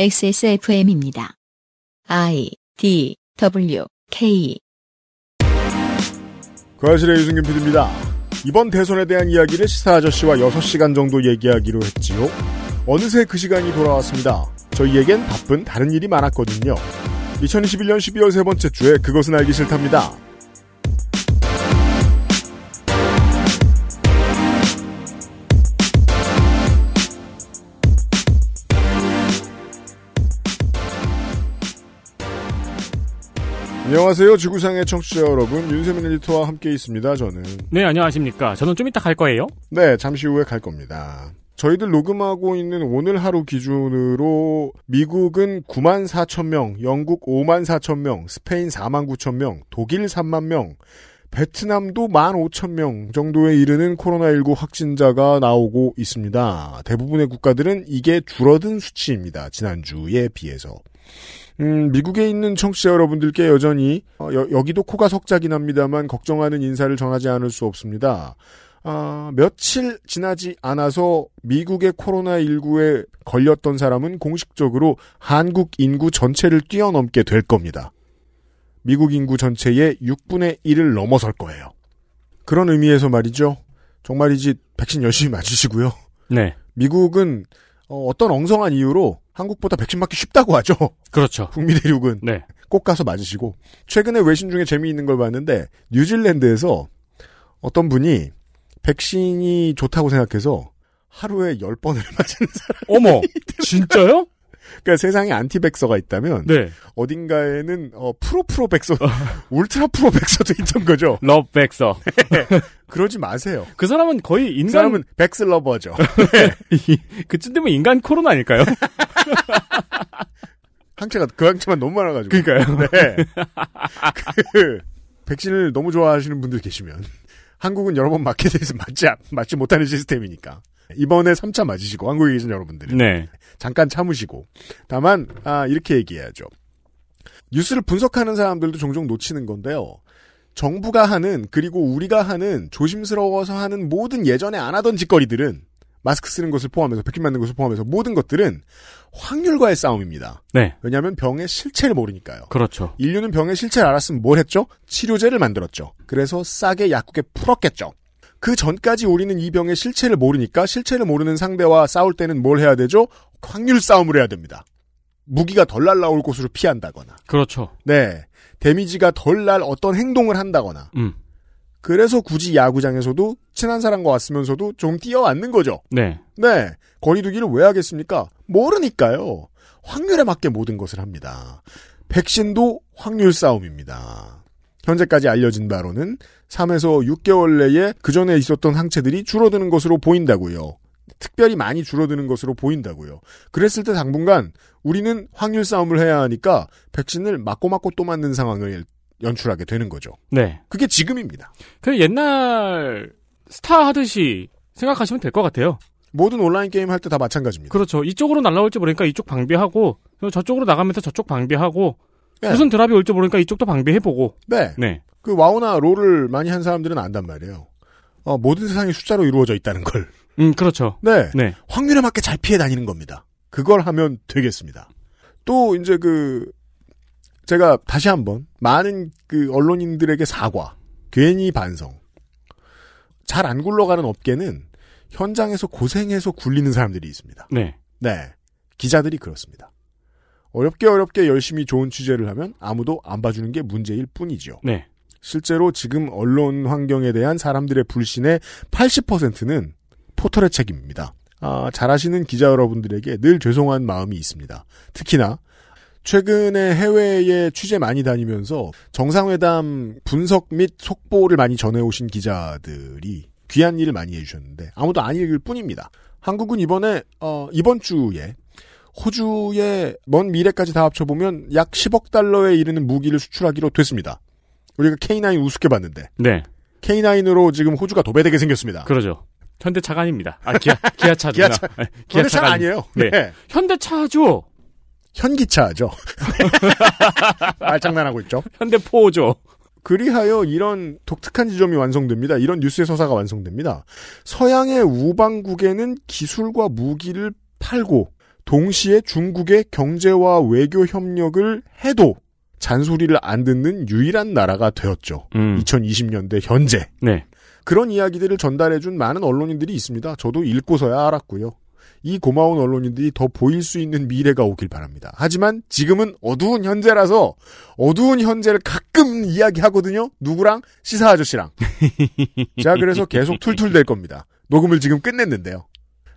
XSFM입니다. I D W K 거실의 유승균 PD입니다. 이번 대선에 대한 이야기를 시사 아저씨와 6시간 정도 얘기하기로 했지요. 어느새 그 시간이 돌아왔습니다. 저희에겐 바쁜 다른 일이 많았거든요. 2021년 12월 세 번째 주에 그것은 알기 싫답니다. 안녕하세요. 지구상의 청취자 여러분. 윤세민 에디터와 함께 있습니다. 저는. 네, 안녕하십니까. 저는 좀 이따 갈 거예요. 네, 잠시 후에 갈 겁니다. 저희들 녹음하고 있는 오늘 하루 기준으로 미국은 9만 4천 명, 영국 5만 4천 명, 스페인 4만 9천 명, 독일 3만 명, 베트남도 1만 5천 명 정도에 이르는 코로나19 확진자가 나오고 있습니다. 대부분의 국가들은 이게 줄어든 수치입니다. 지난주에 비해서. 음, 미국에 있는 청취자 여러분들께 여전히 어, 여, 기도 코가 석자긴 합니다만 걱정하는 인사를 전하지 않을 수 없습니다. 아, 며칠 지나지 않아서 미국의 코로나19에 걸렸던 사람은 공식적으로 한국 인구 전체를 뛰어넘게 될 겁니다. 미국 인구 전체의 6분의 1을 넘어설 거예요. 그런 의미에서 말이죠. 정말이지 백신 열심히 맞으시고요. 네. 미국은 어, 떤 엉성한 이유로 한국보다 백신 맞기 쉽다고 하죠. 그렇죠. 북미 대륙은 네. 꼭 가서 맞으시고 최근에 외신 중에 재미있는 걸 봤는데 뉴질랜드에서 어떤 분이 백신이 좋다고 생각해서 하루에 10번을 맞은 사람. 어머, 진짜요? 그러니까 세상에 anti-vaxxer가 있다면 네. 어딘가에는 어, pro pro-vaxxer, ultra pro-vaxxer도 있던 거죠. 러백서. 그러지 마세요. 그 사람은 거의 인간 그 사람은 vax lover죠. 그쯤 되면 인간 코로나 아닐까요? 항체가 그 항체만 너무 많아가지고. 그러니까요. 네. 그 백신을 너무 좋아하시는 분들 계시면 한국은 여러 번 맞게 돼서 맞지 맞지 못하는 시스템이니까 이번에 3차 맞으시고 한국에 계신 여러분들이 네. 잠깐 참으시고 다만 아 이렇게 얘기해야죠. 뉴스를 분석하는 사람들도 종종 놓치는 건데요. 정부가 하는 그리고 우리가 하는 조심스러워서 하는 모든 예전에 안 하던 짓거리들은 마스크 쓰는 것을 포함해서 백신 맞는 것을 포함해서 모든 것들은 확률과의 싸움입니다. 네. 왜냐하면 병의 실체를 모르니까요. 그렇죠. 인류는 병의 실체를 알았으면 뭘 했죠? 치료제를 만들었죠. 그래서 싸게 약국에 풀었겠죠. 그 전까지 우리는 이 병의 실체를 모르니까 실체를 모르는 상대와 싸울 때는 뭘 해야 되죠? 확률 싸움을 해야 됩니다. 무기가 덜 날라올 곳으로 피한다거나. 그렇죠. 네. 데미지가 덜 날 어떤 행동을 한다거나. 음. 그래서 굳이 야구장에서도 친한 사람과 왔으면서도 좀 뛰어앉는 거죠. 네. 네. 거리두기를 왜 하겠습니까? 모르니까요. 확률에 맞게 모든 것을 합니다. 백신도 확률 싸움입니다. 현재까지 알려진 바로는 3에서 6개월 내에 그 전에 있었던 항체들이 줄어드는 것으로 보인다고요. 특별히 많이 줄어드는 것으로 보인다고요. 그랬을 때 당분간 우리는 확률 싸움을 해야 하니까 백신을 맞고 맞고 또 맞는 상황을 연출하게 되는 거죠. 네. 그게 지금입니다. 그 옛날 스타 하듯이 생각하시면 될 것 같아요. 모든 온라인 게임 할 때 다 마찬가지입니다. 그렇죠. 이쪽으로 날라올지 모르니까 이쪽 방비하고 저쪽으로 나가면서 저쪽 방비하고 네. 무슨 드랍이 올지 모르니까 이쪽도 방비해보고. 네. 네. 그 와우나 롤을 많이 한 사람들은 안단 말이에요. 어, 모든 세상이 숫자로 이루어져 있다는 걸. 음, 그렇죠. 네. 네. 확률에 맞게 잘 피해 다니는 겁니다. 그걸 하면 되겠습니다. 또 이제 그 제가 다시 한번 많은 그 언론인들에게 사과, 괜히 반성. 잘 안 굴러가는 업계는 현장에서 고생해서 굴리는 사람들이 있습니다. 네. 네. 기자들이 그렇습니다. 어렵게 어렵게 열심히 좋은 취재를 하면 아무도 안 봐주는 게 문제일 뿐이죠. 네. 실제로 지금 언론 환경에 대한 사람들의 불신의 80%는 포털의 책임입니다. 아, 잘하시는 기자 여러분들에게 늘 죄송한 마음이 있습니다. 특히나 최근에 해외에 취재 많이 다니면서 정상회담 분석 및 속보를 많이 전해오신 기자들이 귀한 일을 많이 해주셨는데 아무도 안 읽을 뿐입니다. 한국은 이번에 어, 이번 주에 호주의 먼 미래까지 다 합쳐보면 약 10억 달러에 이르는 무기를 수출하기로 됐습니다. 우리가 K9 우습게 봤는데 네. K9으로 지금 호주가 도배되게 생겼습니다. 그러죠. 현대차가 아닙니다. 아, 기아, 기아차죠. 기아차. 현대차가 아니에요. 네. 네. 현대차죠. 현기차죠. 말장난하고 있죠. 현대포죠. 그리하여 이런 독특한 지점이 완성됩니다. 이런 뉴스의 서사가 완성됩니다. 서양의 우방국에는 기술과 무기를 팔고 동시에 중국의 경제와 외교 협력을 해도 잔소리를 안 듣는 유일한 나라가 되었죠. 음. 2020년대 현재. 네. 그런 이야기들을 전달해준 많은 언론인들이 있습니다. 저도 읽고서야 알았고요. 이 고마운 언론인들이 더 보일 수 있는 미래가 오길 바랍니다. 하지만 지금은 어두운 현재라서 어두운 현재를 가끔 이야기하거든요. 누구랑? 시사 아저씨랑. 자, 그래서 계속 툴툴댈 겁니다. 녹음을 지금 끝냈는데요.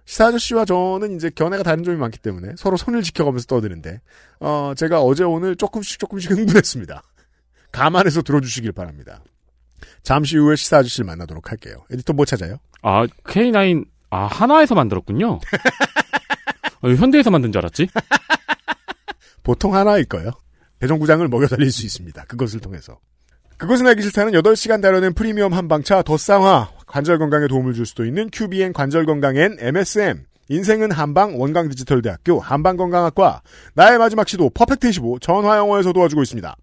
시사 아저씨와 저는 이제 견해가 다른 점이 많기 때문에 서로 손을 지켜가면서 떠드는데, 어, 제가 어제 오늘 조금씩 조금씩 흥분했습니다. 감안해서 들어주시길 바랍니다. 잠시 후에 시사 아저씨를 만나도록 할게요. 에디터 뭐 찾아요? 아, K9, 아, 하나에서 만들었군요. 어, 현대에서 만든 줄 알았지? 보통 하나일 거예요. 대정부장을 먹여 살릴 수 있습니다. 그것을 통해서. 그것은 알기 싫다는 8시간 다뤄낸 프리미엄 한방차 더 쌍화. 관절 건강에 도움을 줄 수도 있는 QBN 관절 건강엔 MSM. 인생은 한방 원광 디지털 대학교 한방 건강학과. 나의 마지막 시도 퍼펙트 25 전화영어에서 도와주고 있습니다.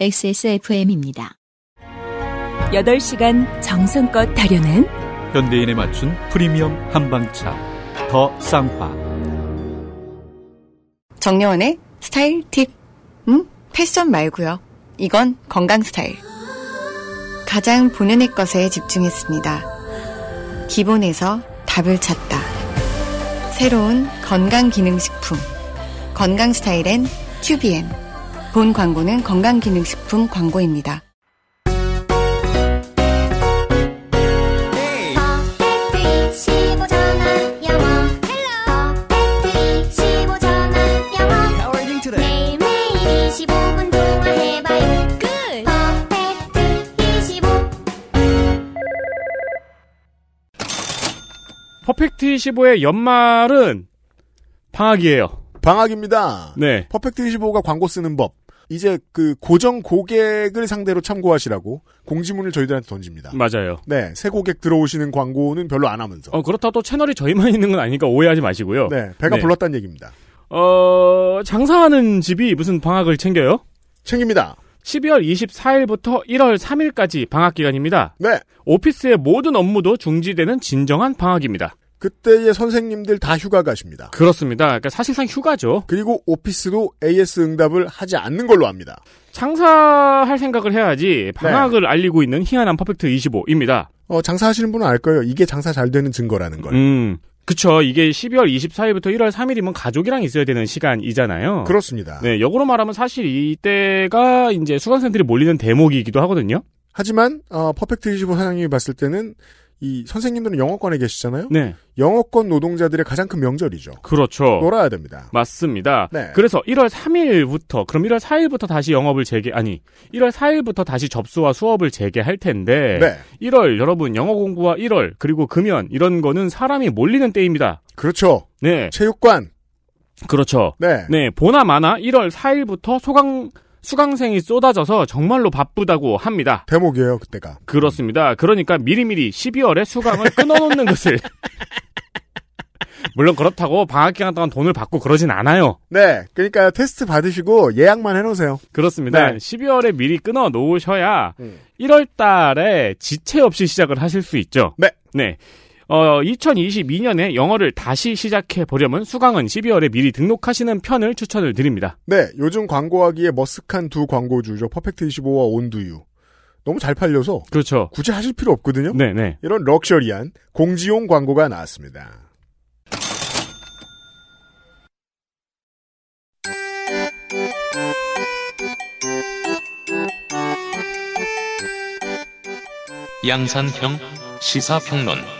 XSFM입니다. 8시간 정성껏 다려낸 현대인에 맞춘 프리미엄 한방차 더 쌍화 정려원의 스타일 팁. 음? 패션 말고요. 이건 건강 스타일. 가장 본연의 것에 집중했습니다. 기본에서 답을 찾다. 새로운 건강기능식품. 건강 스타일엔 튜비엔. 본 광고는 건강기능식품 광고입니다. 퍼펙트 15의 연말은 방학이에요. 방학입니다. 네. 퍼펙트 25가 광고 쓰는 법. 이제 그 고정 고객을 상대로 참고하시라고 공지문을 저희들한테 던집니다. 맞아요. 네, 새 고객 들어오시는 광고는 별로 안 하면서. 어, 그렇다고 또 채널이 저희만 있는 건 아니니까 오해하지 마시고요. 네, 배가 네. 불렀다는 얘기입니다. 어, 장사하는 집이 무슨 방학을 챙겨요? 챙깁니다. 12월 24일부터 1월 3일까지 방학 기간입니다. 네, 오피스의 모든 업무도 중지되는 진정한 방학입니다. 그때의 선생님들 다 휴가 가십니다. 그렇습니다. 그러니까 사실상 휴가죠. 그리고 오피스도 AS 응답을 하지 않는 걸로 합니다. 장사할 생각을 해야지 방학을 알리고 있는 희한한 퍼펙트 25입니다. 어, 장사하시는 분은 알 거예요. 이게 장사 잘 되는 증거라는 걸. 음, 그쵸. 이게 12월 24일부터 1월 3일이면 가족이랑 있어야 되는 시간이잖아요. 그렇습니다. 네, 역으로 말하면 사실 이때가 이제 수강생들이 몰리는 대목이기도 하거든요. 하지만 어, 퍼펙트 25 사장님이 봤을 때는 이 선생님들은 영어권에 계시잖아요. 네, 영어권 노동자들의 가장 큰 명절이죠. 그렇죠. 놀아야 됩니다. 맞습니다. 네. 그래서 1월 3일부터 그럼 1월 4일부터 다시 영업을 재개 아니 1월 4일부터 다시 접수와 수업을 재개할 텐데 네. 1월 여러분 영어 공부와 1월 그리고 금연 이런 거는 사람이 몰리는 때입니다. 그렇죠. 네, 체육관. 그렇죠. 네. 네, 보나 마나 1월 4일부터 소강 수강생이 쏟아져서 정말로 바쁘다고 합니다. 대목이에요, 그때가. 그렇습니다. 그러니까 미리미리 12월에 수강을 끊어놓는 것을 물론 그렇다고 방학 기간 동안 돈을 받고 그러진 않아요. 네. 그러니까 테스트 받으시고 예약만 해놓으세요. 그렇습니다. 네. 12월에 미리 끊어 놓으셔야 음. 1월 달에 지체 없이 시작을 하실 수 있죠. 네. 네. 어, 2022년에 영어를 다시 시작해 보려면 수강은 12월에 미리 등록하시는 편을 추천을 드립니다. 네. 요즘 광고하기에 머쓱한 두 광고주죠. 퍼펙트 25와 온두유. 너무 잘 팔려서 그렇죠. 굳이 하실 필요 없거든요. 네, 네. 이런 럭셔리한 공지용 광고가 나왔습니다. 양산형 시사평론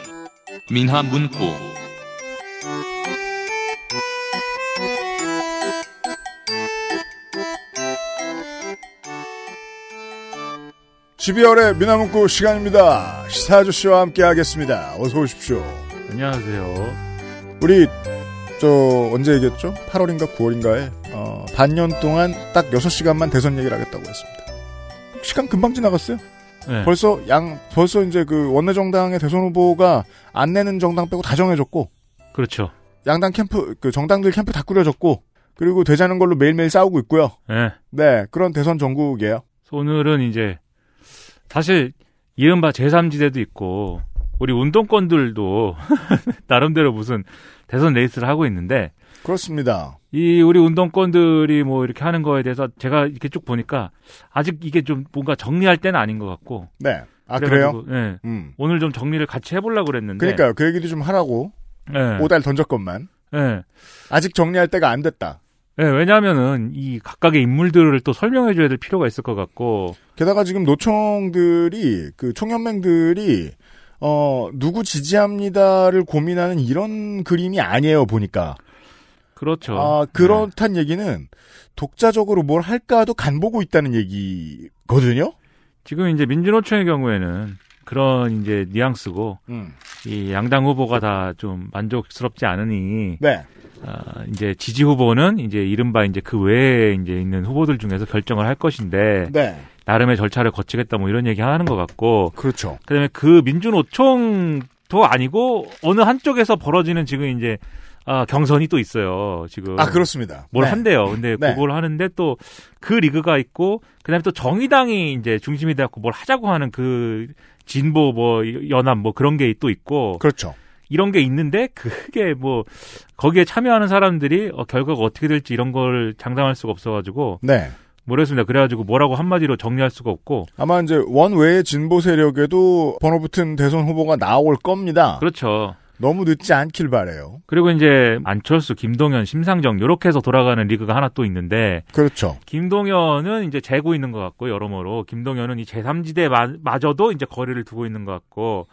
민하문구 12월의 미나문구 시간입니다. 시사 아저씨와 함께 하겠습니다. 어서 오십시오. 안녕하세요. 우리 저 언제 얘기했죠? 8월인가 9월인가에 어, 반년 동안 딱 6시간만 대선 얘기를 하겠다고 했습니다. 시간 금방 지나갔어요. 네. 벌써 양 벌써 이제 그 원내 정당의 대선 후보가 안 내는 정당 빼고 다 정해졌고 그렇죠. 양당 캠프 그 정당들 캠프 다 꾸려졌고 그리고 되자는 걸로 매일매일 싸우고 있고요. 네. 네, 그런 대선 전국이에요. 오늘은 이제 사실 이른바 제3지대도 있고 우리 운동권들도 나름대로 무슨 대선 레이스를 하고 있는데 그렇습니다. 이 우리 운동권들이 뭐 이렇게 하는 거에 대해서 제가 이렇게 쭉 보니까 아직 이게 좀 뭔가 정리할 때는 아닌 것 같고. 네. 아 그래요? 예. 음. 오늘 좀 정리를 같이 해보려고 그랬는데. 그러니까요. 그 얘기도 좀 하라고 예. 오달 던졌건만 예. 아직 정리할 때가 안 됐다. 예, 왜냐하면은 이 각각의 인물들을 또 설명해줘야 될 필요가 있을 것 같고. 게다가 지금 노총들이 그 총연맹들이 어 누구 지지합니다를 고민하는 이런 그림이 아니에요 보니까. 그렇죠. 아 그렇단 얘기는 독자적으로 뭘 할까도 간 보고 있다는 얘기거든요. 지금 이제 민주노총의 경우에는 그런 이제 뉘앙스고 음. 이 양당 후보가 다 좀 만족스럽지 않으니 네. 아, 이제 지지 후보는 이제 이른바 이제 그 외에 이제 있는 후보들 중에서 결정을 할 것인데 네. 나름의 절차를 거치겠다 뭐 이런 얘기 하는 것 같고 그렇죠. 그다음에 그 민주노총도 아니고 어느 한쪽에서 벌어지는 지금 이제 아, 경선이 또 있어요 지금 아 그렇습니다. 뭘 네. 한대요. 근데 네. 그걸 하는데 또 그 리그가 있고 그다음에 또 정의당이 이제 중심이 돼갖고 뭘 하자고 하는 그 진보 뭐 연합 뭐 그런 게 또 있고 그렇죠. 이런 게 있는데 그게 뭐 거기에 참여하는 사람들이 어, 결과가 어떻게 될지 이런 걸 장담할 수가 없어가지고 네. 모르겠습니다. 그래가지고 뭐라고 한마디로 정리할 수가 없고 아마 이제 원외의 진보 세력에도 번호 붙은 대선 후보가 나올 겁니다. 그렇죠. 너무 늦지 않길 바래요. 그리고 이제 안철수, 김동연, 심상정 이렇게 해서 돌아가는 리그가 하나 또 있는데 그렇죠. 김동연은 이제 재고 있는 것 같고 여러모로 김동연은 이 제3지대 마저도 이제 거리를 두고 있는 것 같고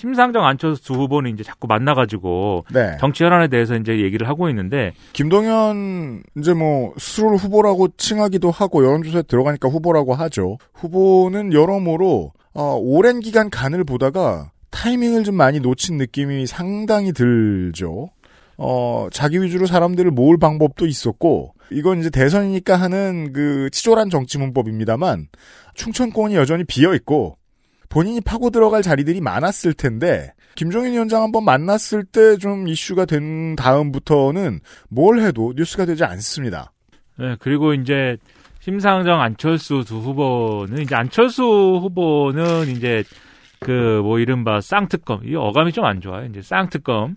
심상정, 안철수 두 후보는 이제 자꾸 만나가지고 네. 정치 현안에 대해서 이제 얘기를 하고 있는데 김동연 이제 뭐 스스로를 후보라고 칭하기도 하고 여론조사에 들어가니까 후보라고 하죠. 후보는 여러모로 어, 오랜 기간 간을 보다가 타이밍을 좀 많이 놓친 느낌이 상당히 들죠. 어, 자기 위주로 사람들을 모을 방법도 있었고, 이건 이제 대선이니까 하는 그 치졸한 정치 문법입니다만, 충청권이 여전히 비어있고, 본인이 파고 들어갈 자리들이 많았을 텐데, 김종인 위원장 한번 만났을 때 좀 이슈가 된 다음부터는 뭘 해도 뉴스가 되지 않습니다. 네, 그리고 이제 심상정, 안철수 두 후보는 이제 안철수 후보는 이제 그 뭐 이른바 쌍특검 이 어감이 좀 안 좋아요. 이제 쌍특검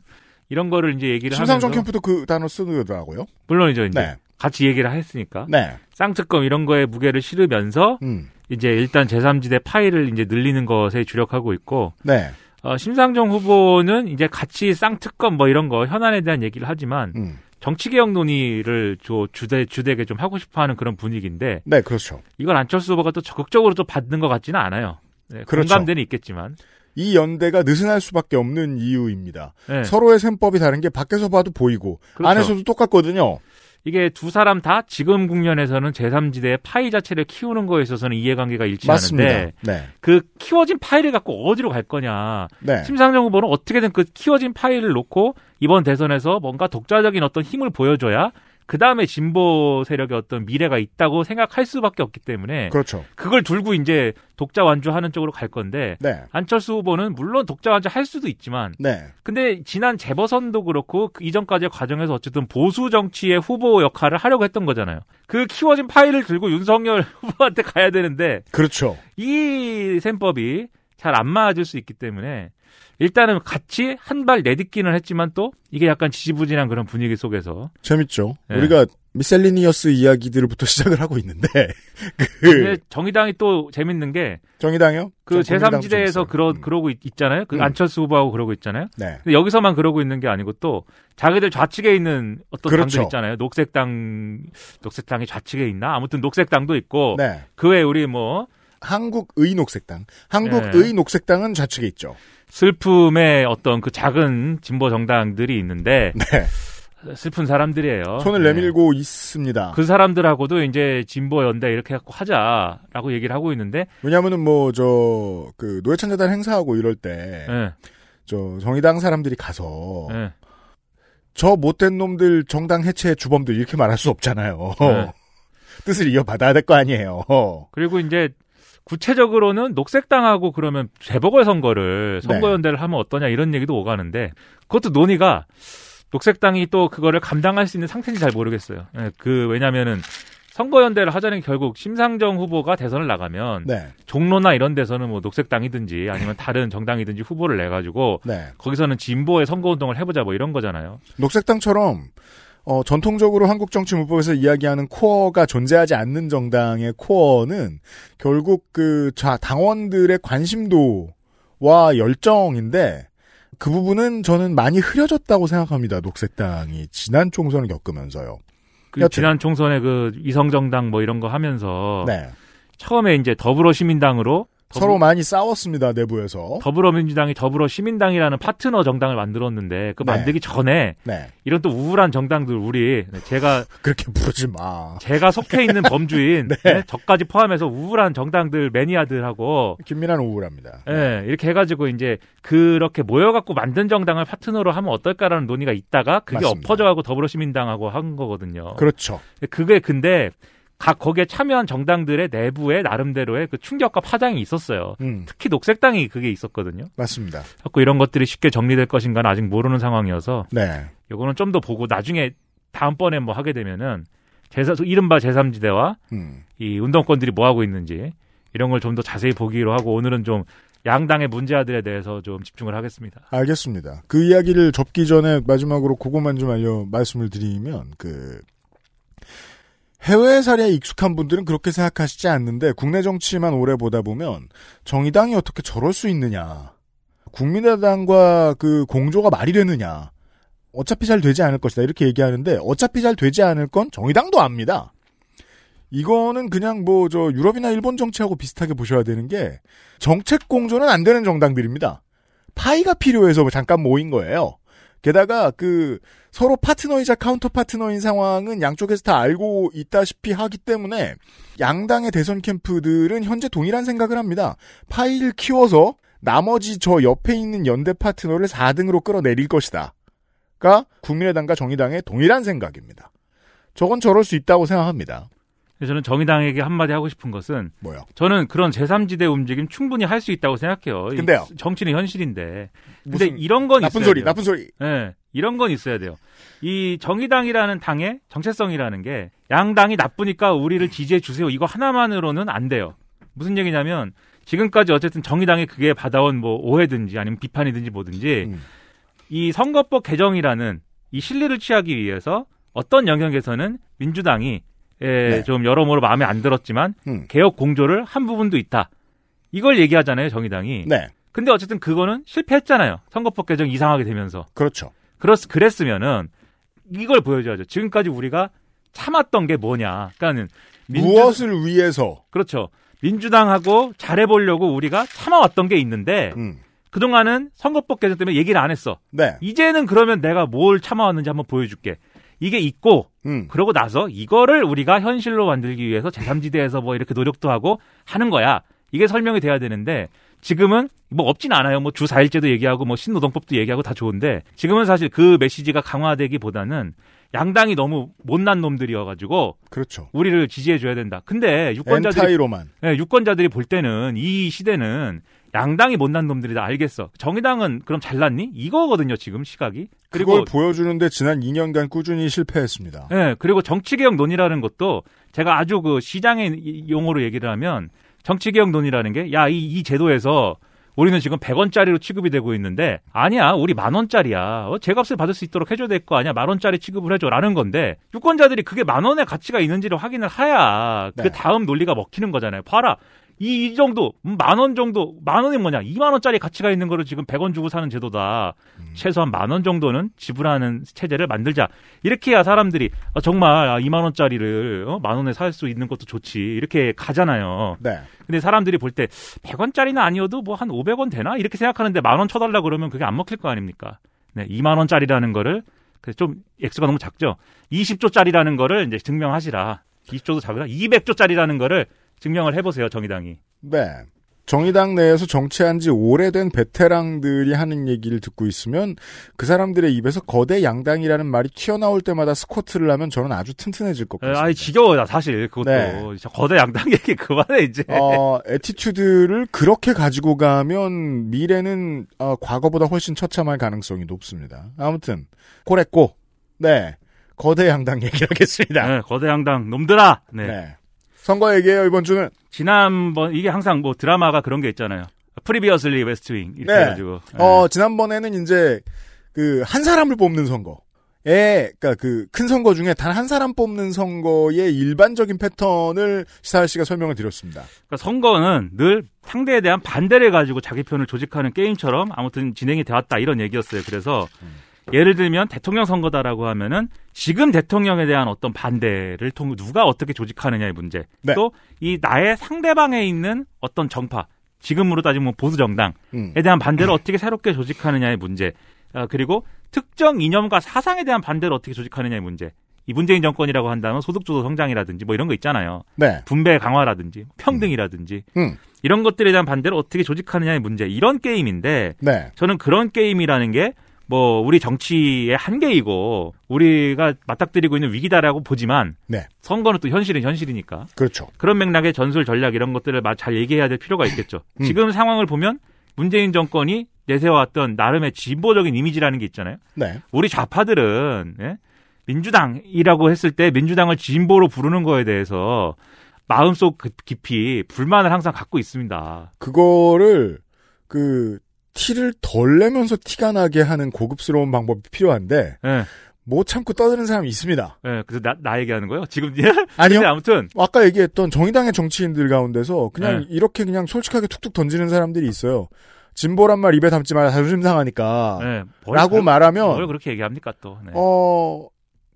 이런 거를 이제 얘기를 심상정 하면서 캠프도 그 단어 쓰더라고요. 물론이죠. 이제 네. 같이 얘기를 했으니까 네. 쌍특검 이런 거에 무게를 실으면서 음. 이제 일단 제3지대 파일을 이제 늘리는 것에 주력하고 있고 네. 어, 심상정 후보는 이제 같이 쌍특검 뭐 이런 거 현안에 대한 얘기를 하지만 음. 정치개혁 논의를 저 주대 주되게 좀 하고 싶어 하는 그런 분위기인데 네, 그렇죠. 이걸 안철수 후보가 또 적극적으로 또 받는 것 같지는 않아요. 네, 그렇죠. 공감대는 있겠지만 이 연대가 느슨할 수밖에 없는 이유입니다. 네. 서로의 셈법이 다른 게 밖에서 봐도 보이고 그렇죠. 안에서도 똑같거든요. 이게 두 사람 다 지금 국면에서는 제3지대의 파이 자체를 키우는 거에 있어서는 이해관계가. 일치하는데 네. 그 키워진 파일을 갖고 어디로 갈 거냐. 네. 심상정 후보는 어떻게든 그 키워진 파일을 놓고 이번 대선에서 뭔가 독자적인 어떤 힘을 보여줘야 그 다음에 진보 세력의 어떤 미래가 있다고 생각할 수밖에 없기 때문에 그렇죠. 그걸 들고 이제 독자 완주하는 쪽으로 갈 건데 네. 안철수 후보는 물론 독자 완주 할 수도 있지만 네. 근데 지난 재보선도 그렇고 그 이전까지의 과정에서 어쨌든 보수 정치의 후보 역할을 하려고 했던 거잖아요. 그 키워진 파일을 들고 윤석열 후보한테 가야 되는데 그렇죠. 이 셈법이 잘 안 맞을 수 있기 때문에 일단은 같이 한 발 내딛기는 했지만 또 이게 약간 지지부진한 그런 분위기 속에서 재밌죠. 네. 우리가 미셀리니어스 이야기들부터 시작을 하고 있는데 그 정의당이 또 재밌는 게 정의당이요? 그저 국민당도 좀 제3지대에서 있어요. 그러, 음. 그러고 있, 잖아요 그 음. 안철수 후보하고 그러고 있잖아요. 네. 근데 여기서만 그러고 있는 게 아니고 또 자기들 좌측에 있는 어떤 그렇죠. 당들 있잖아요. 녹색당, 녹색당이 좌측에 있나? 아무튼 녹색당도 있고 네. 그 외에 우리 뭐 한국의 녹색당. 한국의 네. 녹색당은 좌측에 있죠. 슬픔의 어떤 그 작은 진보 정당들이 있는데 네. 슬픈 사람들이에요. 손을 네. 내밀고 있습니다. 그 사람들하고도 이제 진보 연대 이렇게 갖고 하자라고 얘기를 하고 있는데 왜냐면은 뭐 저 그 노회찬재단 행사하고 이럴 때저 예, 정의당 사람들이 가서 예. 저 못된 놈들 정당 해체 주범들 이렇게 말할 수 없잖아요. 네. 뜻을 이어받아야 될 거 아니에요. 그리고 이제 구체적으로는 녹색당하고 그러면 재보궐선거를 네. 선거연대를 하면 어떠냐 이런 얘기도 오가는데 그것도 논의가 녹색당이 또 그거를 감당할 수 있는 상태인지 잘 모르겠어요. 예, 그 왜냐면은 선거연대를 하자는 게 결국 심상정 후보가 대선을 나가면 네. 종로나 이런 데서는 뭐 녹색당이든지 아니면 다른 정당이든지 후보를 내 가지고 네. 거기서는 진보의 선거운동을 해보자 뭐 이런 거잖아요. 녹색당처럼 어, 전통적으로 한국 정치 문법에서 이야기하는 코어가 존재하지 않는 정당의 코어는 결국 그 자, 당원들의 관심도와 열정인데 그 부분은 저는 많이 흐려졌다고 생각합니다. 녹색당이 지난 총선을 겪으면서요. 그 여튼. 지난 총선에 그 위성정당 뭐 이런 거 하면서 네. 처음에 이제 더불어시민당으로 더불- 서로 많이 싸웠습니다. 내부에서. 더불어민주당이 더불어 시민당이라는 파트너 정당을 만들었는데 그 네. 만들기 전에 네. 이런 또 우울한 정당들 우리 네, 제가 그렇게 부르지 마. 제가 속해 있는 범주인 네. 네, 저까지 포함해서 우울한 정당들 매니아들하고 김민환 우울합니다. 예, 이렇게 해가지고 이제 그렇게 모여갖고 만든 정당을 파트너로 하면 어떨까라는 논의가 있다가 그게 맞습니다. 엎어져가고 더불어시민당하고 한 거거든요. 그렇죠. 그게 근데 각 거기에 참여한 정당들의 내부에 나름대로의 그 충격과 파장이 있었어요. 음, 특히 녹색당이 그게 있었거든요. 맞습니다. 자꾸 이런 것들이 쉽게 정리될 것인가는 아직 모르는 상황이어서 네. 요거는 좀 더 보고 나중에 다음번에 뭐 하게 되면은 제사 이른바 제3지대와 음. 이 운동권들이 뭐 하고 있는지 이런 걸 좀 더 자세히 보기로 하고 오늘은 좀 양당의 문제아들에 대해서 좀 집중을 하겠습니다. 알겠습니다. 그 이야기를 접기 전에 마지막으로 그것만 좀 알려 말씀을 드리면 그 해외 사례에 익숙한 분들은 그렇게 생각하시지 않는데 국내 정치만 오래 보다 보면 정의당이 어떻게 저럴 수 있느냐. 국민의당과 그 공조가 말이 되느냐. 어차피 잘 되지 않을 것이다. 이렇게 얘기하는데 어차피 잘 되지 않을 건 정의당도 압니다. 이거는 그냥 뭐 저 유럽이나 일본 정치하고 비슷하게 보셔야 되는 게 정책 공조는 안 되는 정당들입니다. 파이가 필요해서 잠깐 모인 거예요. 게다가 그 서로 파트너이자 counter partner인 상황은 양쪽에서 다 알고 있다시피 하기 때문에 양당의 대선 캠프들은 현재 동일한 생각을 합니다. 파이를 키워서 나머지 저 옆에 있는 연대 파트너를 4등으로 끌어내릴 것이다. 가 국민의당과 정의당의 동일한 생각입니다. 저건 저럴 수 있다고 생각합니다. 저는 정의당에게 한마디 하고 싶은 것은 뭐요? 저는 그런 제3지대 움직임 충분히 할 수 있다고 생각해요. 이 근데요. 정치는 현실인데. 근데 이런 건 나쁜 있어야 소리, 돼요. 나쁜 소리. 예, 이런 건 있어야 돼요. 이 정의당이라는 당의 정체성이라는 게 양당이 나쁘니까 우리를 지지해 주세요. 이거 하나만으로는 안 돼요. 무슨 얘기냐면 지금까지 어쨌든 정의당이 그게 받아온 뭐 오해든지 아니면 비판이든지 뭐든지 음. 이 선거법 개정이라는 이 실리를 취하기 위해서 어떤 영역에서는 민주당이 에, 네. 좀 여러모로 마음에 안 들었지만 음. 개혁 공조를 한 부분도 있다. 이걸 얘기하잖아요, 정의당이. 네, 근데 어쨌든 그거는 실패했잖아요. 선거법 개정 이상하게 되면서. 그렇죠. 그렇, 그랬으면은 이걸 보여줘야죠. 지금까지 우리가 참았던 게 뭐냐. 그러니까는 민주, 무엇을 위해서? 그렇죠. 민주당하고 잘해보려고 우리가 참아왔던 게 있는데 음. 그동안은 선거법 개정 때문에 얘기를 안 했어. 네, 이제는 그러면 내가 뭘 참아왔는지 한번 보여줄게. 이게 있고 음. 그러고 나서 이거를 우리가 현실로 만들기 위해서 제3지대에서 뭐 이렇게 노력도 하고 하는 거야. 이게 설명이 돼야 되는데 지금은 뭐 없진 않아요. 뭐 주 4일제도 얘기하고 뭐 신노동법도 얘기하고 다 좋은데 지금은 사실 그 메시지가 강화되기보다는 양당이 너무 못난 놈들이어가지고 그렇죠. 우리를 지지해줘야 된다. 근데 유권자들이. 네, 유권자들이 볼 때는 이 시대는 양당이 못난 놈들이다 알겠어. 정의당은 그럼 잘났니? 이거거든요 지금 시각이. 그리고 그걸 보여주는데 지난 2년간 꾸준히 실패했습니다. 예, 그리고 정치개혁 논의라는 것도 제가 아주 그 시장의 이- 용어로 얘기를 하면 정치개혁 논의라는 게, 야, 이, 이 제도에서 우리는 지금 100원짜리로 취급이 되고 있는데, 아니야, 우리 만원짜리야. 어, 제값을 받을 수 있도록 해줘야 될 거 아니야. 만원짜리 취급을 해줘. 라는 건데, 유권자들이 그게 만원의 가치가 있는지를 확인을 해야 네. 그 다음 논리가 먹히는 거잖아요. 봐라. 이, 이 정도, 만 원 정도, 만 원이 뭐냐? 2만 원짜리 가치가 있는 거를 지금 100원 주고 사는 제도다. 최소한 만 원 정도는 지불하는 체제를 만들자. 이렇게 해야 사람들이 아, 정말 아, 2만 원짜리를 어? 만 원에 살 수 있는 것도 좋지. 이렇게 가잖아요. 네. 근데 사람들이 볼 때 100원짜리는 아니어도 뭐 한 500원 되나? 이렇게 생각하는데 만 원 쳐달라 그러면 그게 안 먹힐 거 아닙니까? 네, 2만 원짜리라는 거를 그래서 좀 액수가 너무 작죠. 20조짜리라는 거를 이제 증명하시라. 20조도 작으라. 200조짜리라는 거를 증명을 해보세요, 정의당이. 네. 정의당 내에서 정치한 지 오래된 베테랑들이 하는 얘기를 듣고 있으면 그 사람들의 입에서 거대 양당이라는 말이 튀어나올 때마다 스쿼트를 하면 저는 아주 튼튼해질 것 에, 같습니다. 아이 지겨워 나 사실 그것도 네. 거대 양당 얘기 그만해 이제. 어, attitude를 그렇게 가지고 가면 미래는 어, 과거보다 훨씬 처참할 가능성이 높습니다. 아무튼 고랬고 네 거대 양당 얘기를 하겠습니다. 네, 거대 양당 놈들아. 네. 네. 선거 얘기예요 이번 주는. 지난번 이게 항상 뭐 드라마가 그런 게 있잖아요. previously West Wing 이렇게 네. 해가지고. 네. 어 지난번에는 이제 그 한 사람을 뽑는 선거. 에, 그니까 그 큰 선거 중에 단 한 사람 뽑는 선거의 일반적인 패턴을 시사할 씨가 설명을 드렸습니다. 그러니까 선거는 늘 상대에 대한 반대를 가지고 자기 편을 조직하는 게임처럼 아무튼 진행이 되었다 이런 얘기였어요. 그래서 예를 들면 대통령 선거다라고 하면은 지금 대통령에 대한 어떤 반대를 통 누가 어떻게 조직하느냐의 문제. 네. 또이 나의 상대방에 있는 어떤 정파, 지금으로 따지면 보수 정당에 음. 대한 반대를 어떻게 새롭게 조직하느냐의 문제. 아, 그리고 특정 이념과 사상에 대한 반대를 어떻게 조직하느냐의 문제. 이 문재인 정권이라고 한다면 소득주도 성장이라든지 뭐 이런 거 있잖아요. 네. 분배 강화라든지 평등이라든지 음. 이런 것들에 대한 반대를 어떻게 조직하느냐의 문제 이런 게임인데 네. 저는 그런 게임이라는 게 뭐 우리 정치의 한계이고 우리가 맞닥뜨리고 있는 위기다라고 보지만 네. 선거는 또 현실은 현실이니까 그렇죠. 그런 맥락의 전술 전략 이런 것들을 마- 잘 얘기해야 될 필요가 있겠죠. 음. 지금 상황을 보면 문재인 정권이 내세워왔던 나름의 진보적인 이미지라는 게 있잖아요. 네. 우리 좌파들은 예? 민주당이라고 했을 때 민주당을 진보로 부르는 거에 대해서 마음속 그- 깊이 불만을 항상 갖고 있습니다. 그거를 그 티를 덜 내면서 티가 나게 하는 고급스러운 방법이 필요한데 예, 못 참고 떠드는 사람이 있습니다. 예, 그래서 나, 나 얘기하는 거예요? 지금 아니요. 아무튼 아까 얘기했던 정의당의 정치인들 가운데서 그냥 네. 이렇게 그냥 솔직하게 툭툭 던지는 사람들이 있어요. 진보란 말 입에 담지 마라 자존심 상하니까 예, 뭘 라고 말하면 뭘 그렇게 얘기합니까 또? 네. 어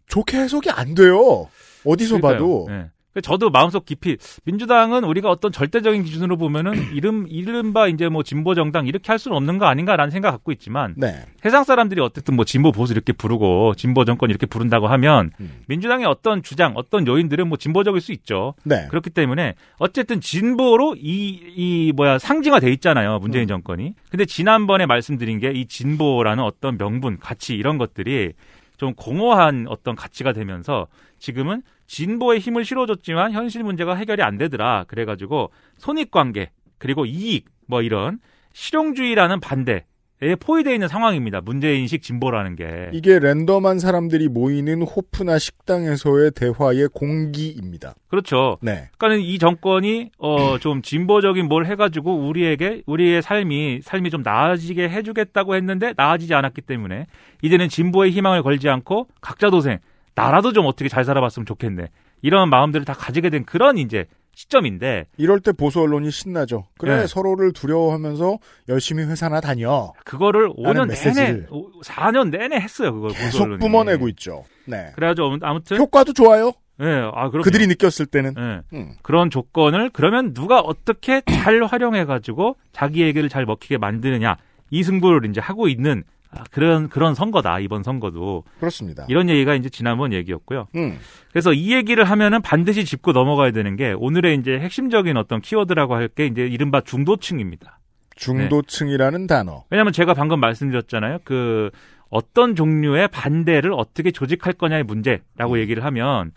좋게 해석이 안 돼요. 어디서 그러니까요. 봐도 예. 저도 마음속 깊이 민주당은 우리가 어떤 절대적인 기준으로 보면은 이름 이른바 이제 뭐 진보 정당 이렇게 할 수는 없는 거 아닌가라는 생각 갖고 있지만 네. 세상 사람들이 어쨌든 뭐 진보 보수 이렇게 부르고 진보 정권 이렇게 부른다고 하면 음. 민주당의 어떤 주장, 어떤 요인들은 뭐 진보적일 수 있죠. 네. 그렇기 때문에 어쨌든 진보로 이, 이 뭐야 상징화 돼 있잖아요. 문재인 음. 정권이. 근데 지난번에 말씀드린 게 이 진보라는 어떤 명분, 가치 이런 것들이 좀 공허한 어떤 가치가 되면서 지금은 진보에 힘을 실어줬지만 현실 문제가 해결이 안 되더라. 그래가지고 손익관계 그리고 이익 뭐 이런 실용주의라는 반대 에 포위되어 있는 상황입니다. 문재인식 진보라는 게. 이게 랜덤한 사람들이 모이는 호프나 식당에서의 대화의 공기입니다. 그렇죠. 네. 그러니까는 이 정권이 어 좀 진보적인 뭘 해가지고 우리에게 우리의 삶이 삶이 좀 나아지게 해주겠다고 했는데 나아지지 않았기 때문에 이제는 진보의 희망을 걸지 않고 각자 도생 나라도 좀 어떻게 잘 살아봤으면 좋겠네 이런 마음들을 다 가지게 된 그런 이제 시점인데 이럴 때 보수 언론이 신나죠. 그래 네. 서로를 두려워하면서 열심히 회사나 다녀. 그거를 5년 내내 메시지를 4년 내내 했어요 그걸 보수 계속 언론이. 뿜어내고 있죠. 네. 그래가지고 아무튼 효과도 좋아요. 예, 아 그럼 그들이 느꼈을 때는. 예. 음. 그런 조건을 그러면 누가 어떻게 잘 활용해 가지고 자기에게를 잘 먹히게 만드느냐 이 승부를 이제 하고 있는 아, 그런 그런 선거다 이번 선거도 그렇습니다. 이런 얘기가 이제 지난번 얘기였고요. 음. 그래서 이 얘기를 하면은 반드시 짚고 넘어가야 되는 게 오늘의 이제 핵심적인 어떤 키워드라고 할 게 이제 이른바 중도층입니다. 중도층이라는 단어. 왜냐하면 제가 방금 말씀드렸잖아요. 그 어떤 종류의 반대를 어떻게 조직할 거냐의 문제라고 얘기를 하면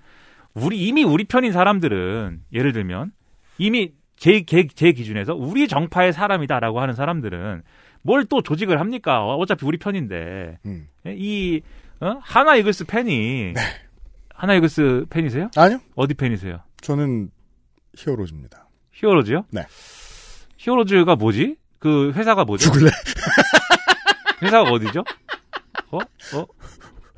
우리 이미 우리 편인 사람들은 예를 들면 이미 제, 제, 제 기준에서 우리 정파의 사람이다라고 하는 사람들은 뭘 또 조직을 합니까? 어, 어차피 우리 편인데 음. 이 어? 하나 이글스 팬이 하나 이글스 팬이세요? 아니요. 어디 팬이세요? 저는 히어로즈입니다. 히어로즈요? 네. 히어로즈가 뭐지? 그 회사가 뭐죠? 죽을래? 회사가 어디죠? 어? 어?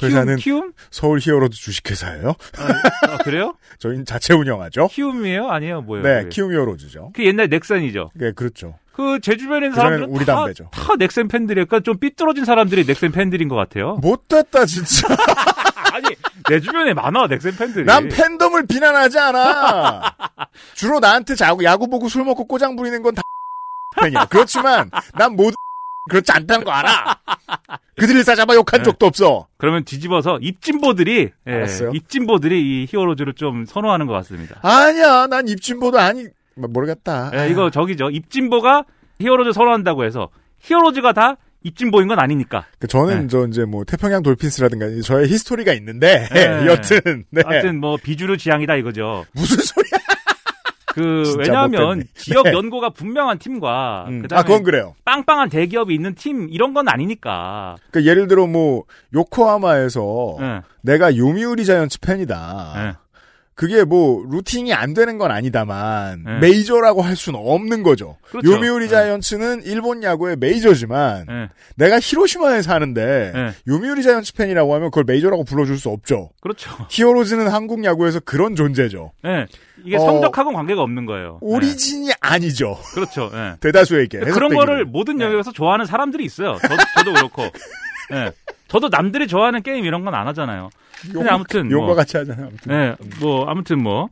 회사는 키움? 서울 히어로즈 주식회사예요. 아, 아, 그래요? 저희는 자체 운영하죠. 키움이에요? 아니에요? 뭐예요? 네, 그게? 키움 히어로즈죠. 그 옛날 넥센이죠. 네, 그렇죠. 그 제 주변에 있는 사람들은 우리 다, 담배죠. 다 넥센 팬들이에요. 그러니까 좀 삐뚤어진 사람들이 넥센 팬들인 것 같아요. 못됐다 진짜. 아니 내 주변에 많아 넥센 팬들이. 난 팬덤을 비난하지 않아. 주로 나한테 자고 야구 보고 술 먹고 꼬장 부리는 건 다 팬이야. 그렇지만 난 모두 그렇지 않다는 거 알아. 그들을 싸잡아 욕한 네. 적도 없어. 그러면 뒤집어서 입진보들이 예, 알았어요. 입진보들이 이 히어로즈를 좀 선호하는 것 같습니다. 아니야, 난 입진보도 아니. 뭐, 모르겠다. 예, 이거 저기죠. 입진보가 히어로즈 선호한다고 해서 히어로즈가 다 입진보인 건 아니니까. 그 저는 네. 저 이제 뭐 태평양 돌핀스라든가 저의 history가 있는데 네. 여튼 네. 하여튼 뭐 비주류 지향이다 이거죠. 무슨 소리야? 그 왜냐하면. 지역 네. 연고가 분명한 팀과 음, 그다음에 아, 그건 그래요. 빵빵한 대기업이 있는 팀 이런 건 아니니까. 그 예를 들어 뭐 요코하마에서 예. 내가 요미우리 자이언츠 팬이다. 예. 그게 뭐 루팅이 안 되는 건 아니다만 네. 메이저라고 할 수는 없는 거죠. 그렇죠. 요미우리 네. 자이언츠는 일본 야구의 메이저지만 예. 내가 히로시마에 사는데 예. 요미우리 자이언츠 팬이라고 하면 그걸 메이저라고 불러줄 수 없죠. 그렇죠. 히어로즈는 한국 야구에서 그런 존재죠. 예. 이게 어, 성적하고는 관계가 없는 거예요. 오리진이 아니죠. 예. 그렇죠. 예. 대다수에게 그런. 거를 모든 네. 영역에서 좋아하는 사람들이 있어요. 저도, 저도 그렇고. 예. 저도 남들이 좋아하는 게임 이런 건 안 하잖아요. 근데 아무튼 용과 뭐, 같이 하잖아요. 아무튼. 네, 뭐 아무튼 뭐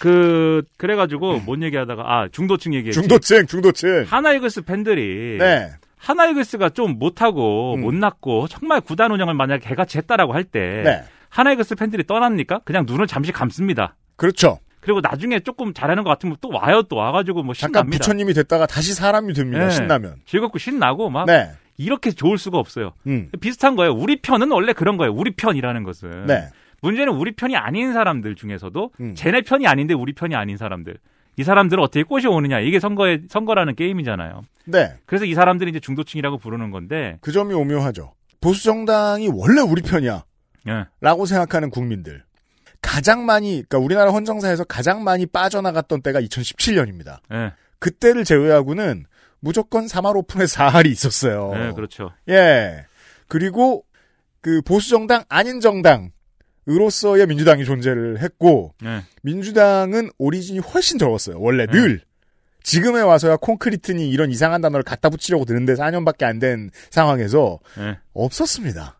그 그래가지고 뭔 얘기하다가 아 중도층 얘기했지. 중도층, 중도층. 하나이글스 팬들이 네. 하나이글스가 좀 못하고 음. 못났고 정말 구단 운영을 만약에 개같이 했다라고 할때 네. 하나이글스 팬들이 떠납니까? 그냥 눈을 잠시 감습니다. 그렇죠. 그리고 나중에 조금 잘하는 것 같으면 또 와요 또 와가지고 뭐 잠깐 신납니다. 부처님이 됐다가 다시 사람이 됩니다. 네. 신나면. 즐겁고 신나고 막 네. 이렇게 좋을 수가 없어요. 음. 비슷한 거예요. 우리 편은 원래 그런 거예요. 우리 편이라는 것은. 네. 문제는 우리 편이 아닌 사람들 중에서도 음. 쟤네 편이 아닌데 우리 편이 아닌 사람들. 이 사람들을 어떻게 꼬셔오느냐. 이게 선거의, 선거라는 게임이잖아요. 네. 그래서 이 사람들이 이제 중도층이라고 부르는 건데, 그 점이 오묘하죠. 보수 정당이 원래 우리 편이야. 예. 라고 생각하는 국민들. 가장 많이, 그러니까 우리나라 헌정사에서 가장 많이 빠져나갔던 때가 2017년입니다. 예. 그때를 제외하고는 무조건 3할 오픈에 4할이 있었어요. 예, 그렇죠. 예. 그리고 그 보수 정당 아닌 정당으로서의 민주당이 존재를 했고 예. 민주당은 오리진이 훨씬 적었어요. 원래 네. 늘. 지금에 와서야 콘크리트니 이런 이상한 단어를 갖다 붙이려고 드는데 4년밖에 안 된 상황에서 예. 없었습니다.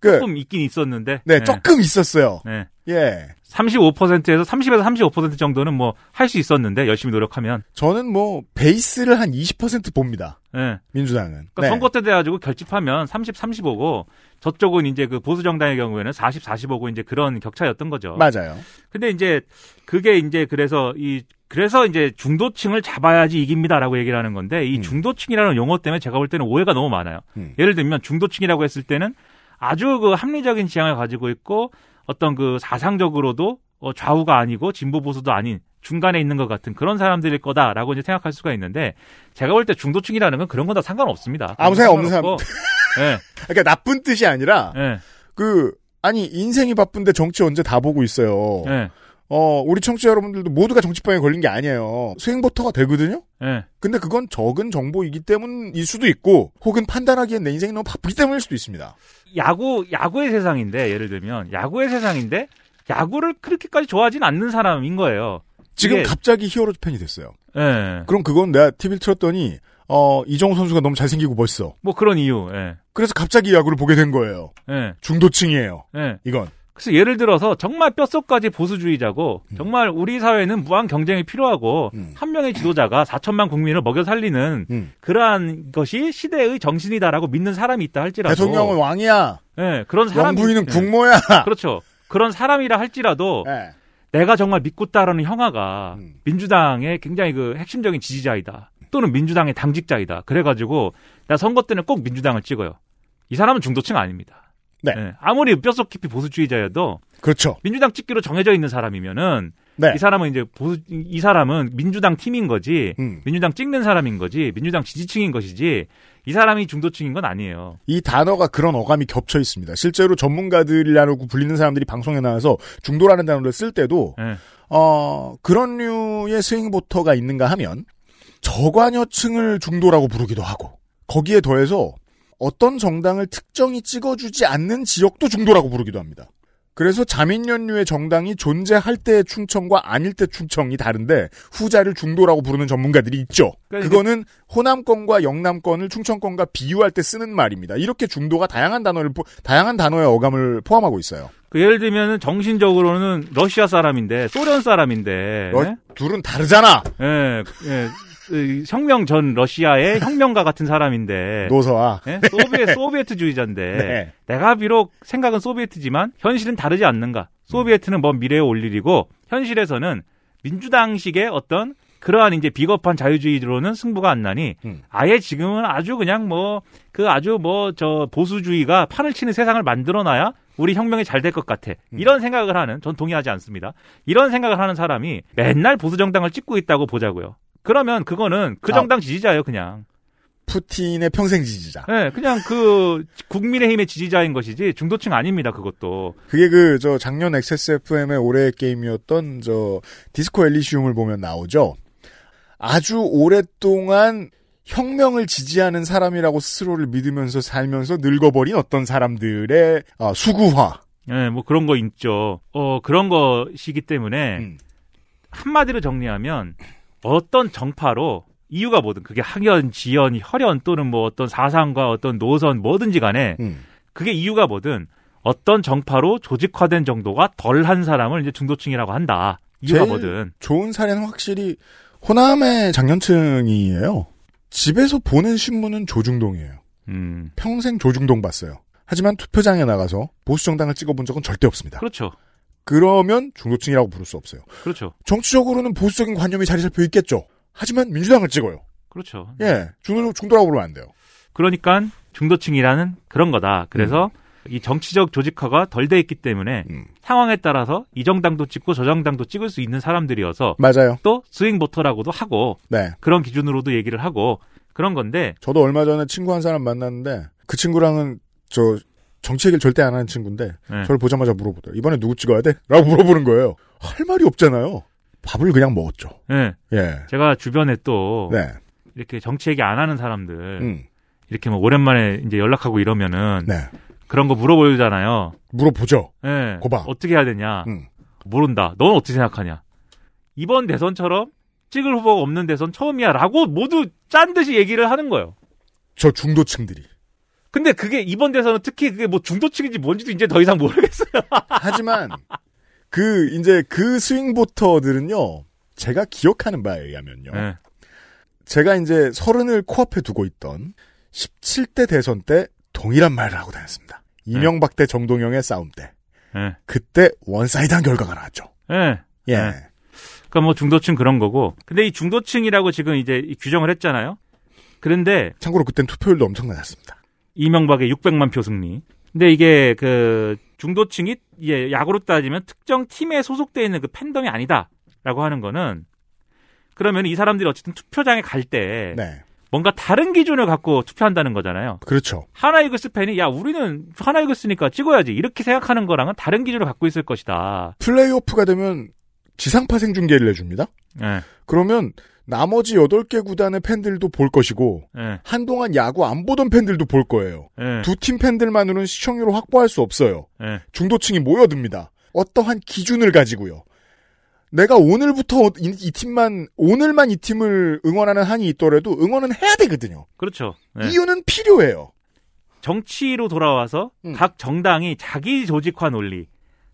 그, 조금 있긴 있었는데. 네, 예. 조금 있었어요. 네. 예. 35%에서 30에서 35% 정도는 뭐 할 수 있었는데 열심히 노력하면. 저는 뭐 베이스를 한 20% 봅니다. 예. 민주당은. 그러니까 네. 선거 때 돼 가지고 결집하면 30, 35고 저쪽은 이제 그 보수 정당의 경우에는 40, 45고 이제 그런 격차였던 거죠. 맞아요. 근데 이제 그게 이제 그래서 이 그래서 이제 중도층을 잡아야지 이깁니다라고 얘기를 하는 건데 이 음. 중도층이라는 용어 때문에 제가 볼 때는 오해가 너무 많아요. 음. 예를 들면 중도층이라고 했을 때는 아주 그 합리적인 지향을 가지고 있고 어떤 그 사상적으로도 어, 좌우가 아니고 진보 보수도 아닌 중간에 있는 것 같은 그런 사람들일 거다라고 이제 생각할 수가 있는데 제가 볼 때 중도층이라는 건 그런 건 다 상관없습니다. 아무 생각 없는 상관없고, 예, 그러니까 나쁜 뜻이 아니라 예, 그 아니 인생이 바쁜데 정치 언제 다 보고 있어요. 예, 어 우리 청취자 여러분들도 모두가 정치병에 걸린 게 아니에요. 수행보터가 되거든요. 예. 근데 그건 적은 정보이기 때문일 수도 있고 혹은 판단하기엔 내 인생이 너무 바쁘기 때문일 수도 있습니다. 야구 야구의 세상인데 예를 들면 야구의 세상인데 야구를 그렇게까지 좋아하진 않는 사람인 거예요. 지금 이게- 갑자기 히어로즈 팬이 됐어요. 예. 그럼 그건 내가 TV를 틀었더니 어 이정우 선수가 너무 잘생기고 멋있어. 뭐 그런 이유. 예. 그래서 갑자기 야구를 보게 된 거예요. 예. 중도층이에요. 예. 이건. 그래서 예를 들어서 정말 뼛속까지 보수주의자고 정말 우리 사회는 무한 경쟁이 필요하고 음. 한 명의 지도자가 4천만 국민을 먹여 살리는 음. 그러한 것이 시대의 정신이다라고 믿는 사람이 있다 할지라도 대통령은 왕이야. 예, 그런 사람이 영부인은 예. 국모야. 그렇죠. 그런 사람이라 할지라도 예. 내가 정말 믿고 따르는 형아가 음. 민주당의 굉장히 그 핵심적인 지지자이다. 또는 민주당의 당직자이다. 그래가지고 나 선거 때는 꼭 민주당을 찍어요. 이 사람은 중도층 아닙니다. 네. 예, 아무리 뼛속 깊이 보수주의자여도 그렇죠. 민주당 찍기로 정해져 있는 사람이면은 네. 이 사람은 이제 보수 이 사람은 민주당 팀인 거지. 음. 민주당 찍는 사람인 거지. 민주당 지지층인 것이지. 이 사람이 중도층인 건 아니에요. 이 단어가 그런 어감이 겹쳐 있습니다. 실제로 전문가들이라고 불리는 사람들이 방송에 나와서 중도라는 단어를 쓸 때도 예. 어 그런 류의 스윙보터가 있는가 하면 저관여층을 중도라고 부르기도 하고 거기에 더해서 어떤 정당을 특정히 찍어주지 않는 지역도 중도라고 부르기도 합니다. 그래서 자민연류의 정당이 존재할 때의 충청과 아닐 때 충청이 다른데 후자를 중도라고 부르는 전문가들이 있죠. 그러니까 그거는 호남권과 영남권을 충청권과 비유할 때 쓰는 말입니다. 이렇게 중도가 다양한 단어를 포- 다양한 단어의 어감을 포함하고 있어요. 그 예를 들면은 정신적으로는 러시아 사람인데 소련 사람인데 러- 예? 둘은 다르잖아. 예, 예. 그 혁명 전 러시아의 혁명가 같은 사람인데 노서와 예? 소비에 소비에트주의자인데 네. 내가 비록 생각은 소비에트지만 현실은 다르지 않는가? 소비에트는 먼 미래에 올 일이고 현실에서는 민주당식의 어떤 그러한 이제 비겁한 자유주의로는 승부가 안 나니 음. 아예 지금은 아주 그냥 뭐 그 아주 뭐 저 보수주의가 판을 치는 세상을 만들어놔야 우리 혁명이 잘 될 것 같아. 음. 이런 생각을 하는 전 동의하지 않습니다. 이런 생각을 하는 사람이 맨날 보수 정당을 찍고 있다고 보자고요. 그러면 그거는 그 아. 정당 지지자예요, 그냥. 푸틴의 평생 지지자. 예, 그냥 그 국민의힘의 지지자인 것이지 중도층 아닙니다, 그것도. 그게 그 저 작년 XSFM의 올해의 게임이었던 저 디스코 엘리시움을 보면 나오죠. 아주 오랫동안 혁명을 지지하는 사람이라고 스스로를 믿으면서 살면서 늙어버린 어떤 사람들의 어, 수구화. 예, 뭐 그런 거 있죠. 어, 그런 것이기 때문에 음. 한마디로 정리하면 어떤 정파로 이유가 뭐든 그게 학연, 지연, 혈연 또는 뭐 어떤 사상과 어떤 노선 뭐든지 간에 음. 그게 이유가 뭐든 어떤 정파로 조직화된 정도가 덜한 사람을 이제 중도층이라고 한다. 이유가 뭐든. 좋은 사례는 확실히 호남의 장년층이에요. 집에서 보는 신문은 조중동이에요. 음. 평생 조중동 봤어요. 하지만 투표장에 나가서 보수정당을 찍어본 적은 절대 없습니다. 그렇죠. 그러면 중도층이라고 부를 수 없어요. 그렇죠. 정치적으로는 보수적인 관념이 자리 잡혀 있겠죠. 하지만 민주당을 찍어요. 그렇죠. 예, 중도, 중도라고 부르면 안 돼요. 그러니까 중도층이라는 그런 거다. 그래서 이 정치적 조직화가 덜 돼 있기 때문에 음. 상황에 따라서 이 정당도 찍고 저 정당도 찍을 수 있는 사람들이어서 맞아요. 또 스윙 보터라고도 하고 네. 그런 기준으로도 얘기를 하고 그런 건데 저도 얼마 전에 친구 한 사람 만났는데 그 친구랑은 저 정치 얘기를 절대 안 하는 친구인데 네. 저를 보자마자 물어보더라고요. 이번에 누구 찍어야 돼? 라고 물어보는 거예요. 할 말이 없잖아요. 밥을 그냥 먹었죠. 네. 예. 제가 주변에 또 네. 이렇게 정치 얘기 안 하는 사람들 음. 이렇게 뭐 오랜만에 이제 연락하고 이러면은 네. 그런 거 물어보잖아요. 물어보죠. 예. 고봐. 어떻게 해야 되냐? 음. 모른다. 넌 어떻게 생각하냐? 이번 대선처럼 찍을 후보가 없는 대선 처음이야라고 모두 짠 듯이 얘기를 하는 거예요. 저 중도층들이. 근데 그게 이번 대선은 특히 그게 뭐 중도층인지 뭔지도 이제 더 이상 모르겠어요. 하지만 그 이제 그 swing voter들은요. 제가 기억하는 바에 의하면요. 예. 제가 이제 서른을 코앞에 두고 있던 17대 대선 때 동일한 말을 하고 다녔습니다. 이명박 대 정동영의 싸움 때. 예. 그때 one-side한 결과가 나왔죠. 예. 예. 네. 그러니까 뭐 중도층 그런 거고. 근데 이 중도층이라고 지금 이제 이 규정을 했잖아요. 그런데 참고로 그땐 투표율도 엄청 낮았습니다. 이명박의 600만 표 승리. 근데 이게 그 중도층이 예, 야구로 따지면 특정 팀에 소속돼 있는 그 팬덤이 아니다라고 하는 거는 그러면 이 사람들이 어쨌든 투표장에 갈때 네. 뭔가 다른 기준을 갖고 투표한다는 거잖아요. 그렇죠. 하나이글스 팬이 야 우리는 하나이글스니까 찍어야지 이렇게 생각하는 거랑은 다른 기준을 갖고 있을 것이다. 플레이오프가 되면 지상파 생중계를 해줍니다. 예, 그러면 나머지 8개 구단의 팬들도 볼 것이고 예, 한동안 야구 안 보던 팬들도 볼 거예요. 예, 두팀 팬들만으로는 시청률을 확보할 수 없어요. 예. 중도층이 모여듭니다. 어떠한 기준을 가지고요. 내가 오늘부터 이, 이 팀만 오늘만 이 팀을 응원하는 한이 있더라도 응원은 해야 되거든요. 그렇죠. 예. 이유는 필요해요. 정치로 돌아와서 음. 각 정당이 자기 조직화 논리,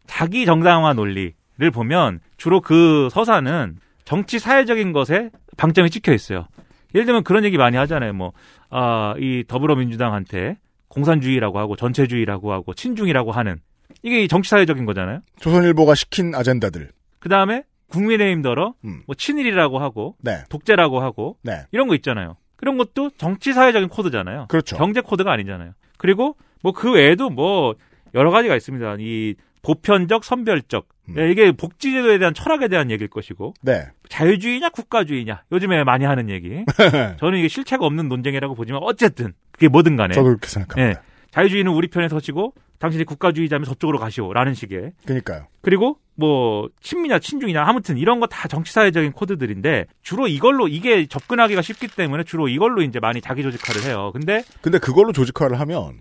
자기 정당화 논리를 보면 주로 그 서사는 정치 사회적인 것에 방점이 찍혀 있어요. 예를 들면 그런 얘기 많이 하잖아요. 뭐, 아, 이 더불어민주당한테 공산주의라고 하고 전체주의라고 하고 친중이라고 하는 이게 이 정치 사회적인 거잖아요. 조선일보가 시킨 아젠다들. 그 다음에 국민의힘더러 음. 뭐 친일이라고 하고 네. 독재라고 하고 네. 이런 거 있잖아요. 그런 것도 정치 사회적인 코드잖아요. 그렇죠. 경제 코드가 아니잖아요. 그리고 뭐 그 외에도 뭐 여러 가지가 있습니다. 이 보편적, 선별적. 음. 예, 이게 복지제도에 대한 철학에 대한 얘기일 것이고 네. 자유주의냐 국가주의냐 요즘에 많이 하는 얘기. 저는 이게 실체가 없는 논쟁이라고 보지만 어쨌든 그게 뭐든 간에 저도 그렇게 생각합니다. 예, 자유주의는 우리 편에 서시고 당신이 국가주의자면 저쪽으로 가시오라는 식의 그러니까요. 그리고 뭐 친미냐 친중이냐 아무튼 이런 거 다 정치 사회적인 코드들인데 주로 이걸로 이게 접근하기가 쉽기 때문에 주로 이걸로 이제 많이 자기 조직화를 해요. 근데 근데 그걸로 조직화를 하면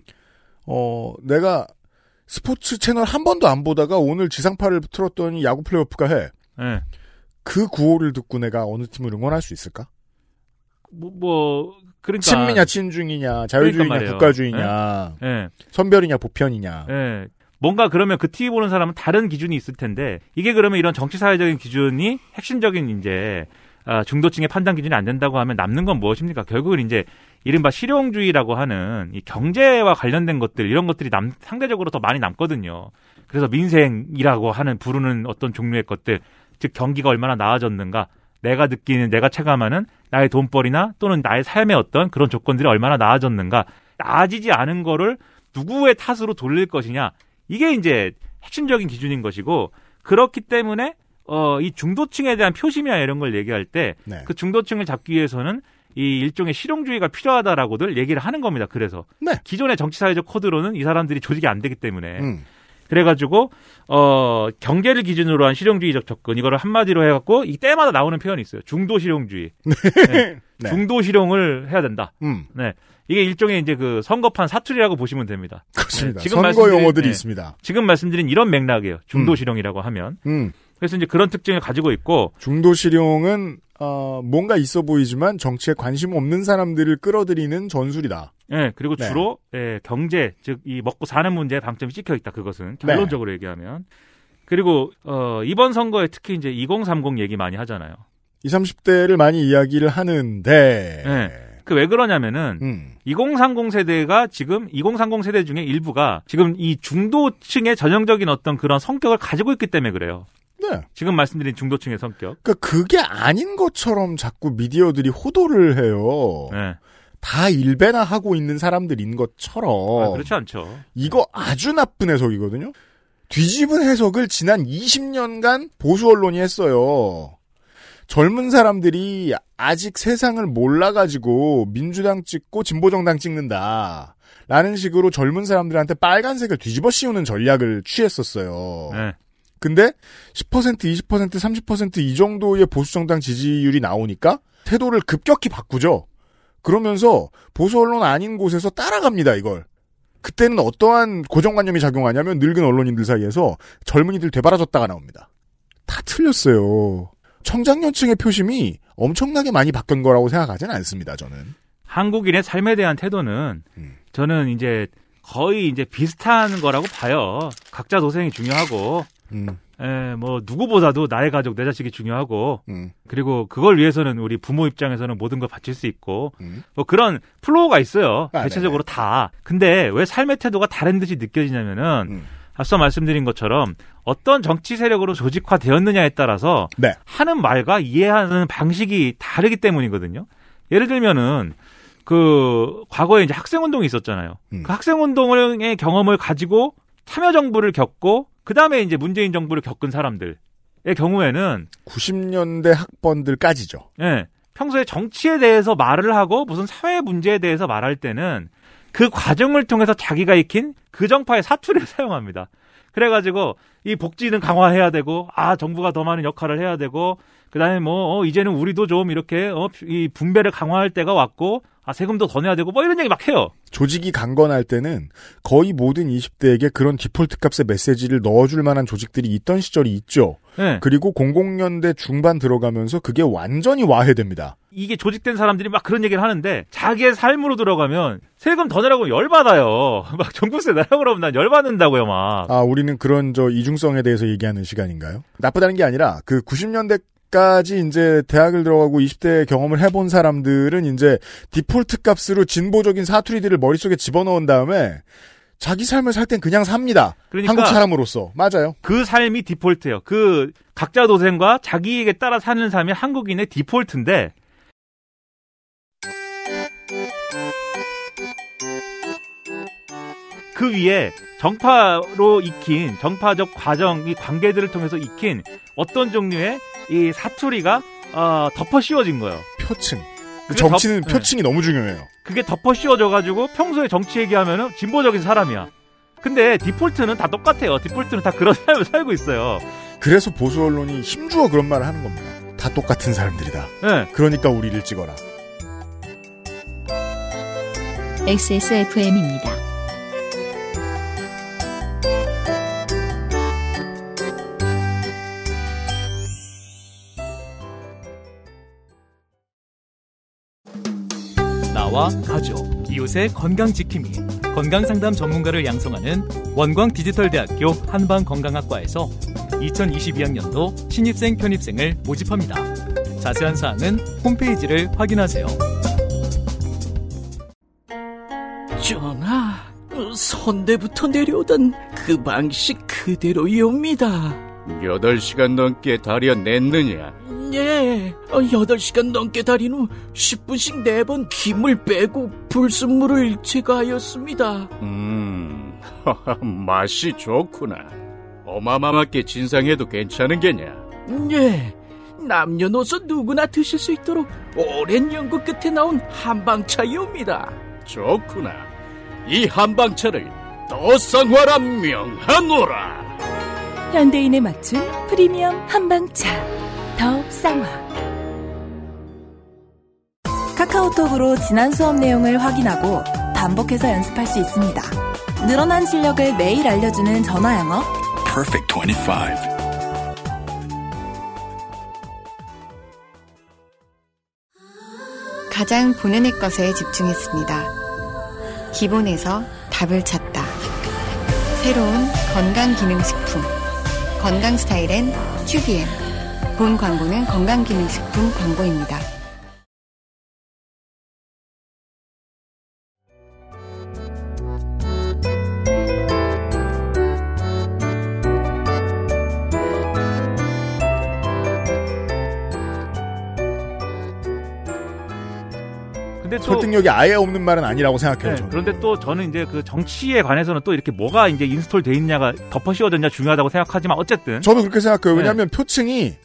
어 내가 스포츠 채널 한 번도 안 보다가 오늘 지상파를 틀었더니 야구 플레이오프가 해. 예. 그 구호를 듣고 내가 어느 팀을 응원할 수 있을까? 뭐, 뭐 그러니까 친미냐 친중이냐 자유주의냐 그러니까. 국가주의냐 예. 선별이냐 보편이냐 예. 뭔가 그러면 그 TV 보는 사람은 다른 기준이 있을 텐데 이게 그러면 이런 정치 사회적인 기준이 핵심적인 이제 아, 중도층의 판단 기준이 안 된다고 하면 남는 건 무엇입니까? 결국은 이제 이른바 실용주의라고 하는 이 경제와 관련된 것들 이런 것들이 남 상대적으로 더 많이 남거든요. 그래서 민생이라고 하는 부르는 어떤 종류의 것들 즉 경기가 얼마나 나아졌는가 내가 느끼는 내가 체감하는 나의 돈벌이나 또는 나의 삶의 어떤 그런 조건들이 얼마나 나아졌는가 나아지지 않은 거를 누구의 탓으로 돌릴 것이냐 이게 이제 핵심적인 기준인 것이고 그렇기 때문에 어, 이 중도층에 대한 표심이나 이런 걸 얘기할 때그 네. 중도층을 잡기 위해서는 이 일종의 실용주의가 필요하다라고들 얘기를 하는 겁니다. 그래서 네. 기존의 정치사회적 코드로는 이 사람들이 조직이 안 되기 때문에 음. 그래가지고 어 경제를 기준으로 한 실용주의적 접근 이거를 한마디로 해갖고 이 때마다 나오는 표현이 있어요. 중도 실용주의. 네. 네. 중도 실용을 해야 된다. 음. 네. 이게 일종의 이제 그 선거판 사투리라고 보시면 됩니다. 그렇습니다. 네, 지금 선거 용어들이 네. 있습니다. 지금 말씀드린 이런 맥락이에요. 중도 음. 실용이라고 하면. 음. 그래서 이제 그런 특징을 가지고 있고 중도 실용은 어, 뭔가 있어 보이지만 정치에 관심 없는 사람들을 끌어들이는 전술이다. 예, 그리고 네. 주로 예, 경제 즉 이 먹고 사는 문제에 방점이 찍혀 있다. 그것은 네. 결론적으로 얘기하면 그리고 어, 이번 선거에 특히 이제 2030 얘기 많이 하잖아요. 20, 30대를 많이 이야기를 하는데 네. 그왜 그러냐면은 음. 2030 세대가 지금 2030 세대 중에 일부가 지금 이 중도층의 전형적인 어떤 그런 성격을 가지고 있기 때문에 그래요. 네. 지금 말씀드린 중도층의 성격. 그러니까 그게 아닌 것처럼 자꾸 미디어들이 호도를 해요. 네. 다 일배나 하고 있는 사람들인 것처럼 아, 그렇지 않죠. 이거 아주 나쁜 해석이거든요. 뒤집은 해석을 지난 20년간 보수 언론이 했어요. 젊은 사람들이 아직 세상을 몰라가지고 민주당 찍고 진보정당 찍는다. 라는 식으로 젊은 사람들한테 빨간색을 뒤집어 씌우는 전략을 취했었어요. 네. 근데 10%, 20%, 30%이 정도의 보수정당 지지율이 나오니까 태도를 급격히 바꾸죠. 그러면서 보수 언론 아닌 곳에서 따라갑니다, 이걸. 그때는 어떠한 고정관념이 작용하냐면 늙은 언론인들 사이에서 젊은이들 되바라졌다가 나옵니다. 다 틀렸어요. 청장년층의 표심이 엄청나게 많이 바뀐 거라고 생각하지는 않습니다, 저는. 한국인의 삶에 대한 태도는 음. 저는 이제 거의 이제 비슷한 거라고 봐요. 각자 도생이 중요하고, 음, 에, 뭐 누구보다도 나의 가족, 내 자식이 중요하고, 음, 그리고 그걸 위해서는 우리 부모 입장에서는 모든 걸 바칠 수 있고, 음. 뭐 그런 flow가 있어요. 아, 대체적으로 다. 근데 왜 삶의 태도가 다른 듯이 느껴지냐면은 음. 앞서 말씀드린 것처럼 어떤 정치 세력으로 조직화되었느냐에 따라서 네. 하는 말과 이해하는 방식이 다르기 때문이거든요. 예를 들면은 그 과거에 이제 학생 운동이 있었잖아요. 음. 그 학생 운동의 경험을 가지고 참여 정부를 겪고 그 다음에 이제 문재인 정부를 겪은 사람들의 경우에는 90년대 학번들까지죠. 예. 평소에 정치에 대해서 말을 하고 무슨 사회 문제에 대해서 말할 때는 그 과정을 통해서 자기가 익힌 그 정파의 사투리를 사용합니다. 그래가지고 이 복지는 강화해야 되고 아 정부가 더 많은 역할을 해야 되고 그다음에 뭐 어, 이제는 우리도 좀 이렇게 어, 이 분배를 강화할 때가 왔고 아 세금도 더 내야 되고 뭐 이런 얘기 막 해요. 조직이 강건할 때는 거의 모든 20대에게 그런 디폴트 값의 메시지를 넣어줄 만한 조직들이 있던 시절이 있죠. 예. 그리고 00년대 중반 들어가면서 그게 완전히 와해됩니다. 이게 조직된 사람들이 막 그런 얘기를 하는데 자기의 삶으로 들어가면 세금 더 내라고 열받아요. 막 정부세 내라고 그러면 난 열받는다고요 막. 아, 우리는 그런 저 이중성에 대해서 얘기하는 시간인가요? 나쁘다는 게 아니라 그 90년대 까지 이제 대학을 들어가고 20대 경험을 해본 사람들은 이제 디폴트 값으로 진보적인 사투리들을 머릿속에 집어넣은 다음에 자기 삶을 살 땐 그냥 삽니다. 그러니까 한국 사람으로서. 맞아요. 그 삶이 디폴트예요. 그 각자 도생과 자기에게 따라 사는 삶이 한국인의 디폴트인데 그 위에 정파로 익힌 정파적 과정 이 관계들을 통해서 익힌 어떤 종류의 이 사투리가 어, 덮어 씌워진 거예요. 표층. 그게 정치는 덮- 네. 표층이 너무 중요해요. 그게 덮어 씌워져 가지고 평소에 정치 얘기하면은 진보적인 사람이야. 근데 디폴트는 다 똑같아요. 디폴트는 다 그런 삶을 살고 있어요. 그래서 보수 언론이 힘주어 그런 말을 하는 겁니다. 다 똑같은 사람들이다. 네. 그러니까 우리를 찍어라. XSFM입니다. 나와 가족, 이웃의 건강 지킴이, 건강 상담 전문가를 양성하는 원광 디지털대학교 한방건강학과에서 2022학년도 신입생 편입생을 모집합니다. 자세한 사항은 홈페이지를 확인하세요. 전하, 선대부터 내려오던 그 방식 그대로이옵니다. 8시간 넘게 다려냈느냐? 예, 어, 8시간 넘게 달인 후 10분씩 4번 김을 빼고 불순물을 제거하였습니다. 음, 맛이 좋구나. 어마마하게 진상해도 괜찮은 게냐? 예, 남녀노소 누구나 드실 수 있도록 오랜 연구 끝에 나온 한방차이옵니다. 좋구나. 이 한방차를 더 쌍화라 명하노라. 현대인에 맞춘 프리미엄 한방차 더 쌍화 카카오톡으로 지난 수업 내용을 확인하고 반복해서 연습할 수 있습니다. 늘어난 실력을 매일 알려주는 전화 영어. Perfect 25. 가장 본연의 것에 집중했습니다. 기본에서 답을 찾다. 새로운 건강기능식품. 건강 스타일엔 튜비엔. 본 광고는 건강기능식품 광고입니다. 근데 또 설득력이 아예 없는 말은 아니라고 생각해요. 네, 저는. 그런데 또 저는 이제 그 정치에 관해서는 또 이렇게 뭐가 이제 install 돼 있냐가 덮어 씌워졌냐 중요하다고 생각하지만 어쨌든 저도 그렇게 생각해요. 네. 왜냐하면 표층이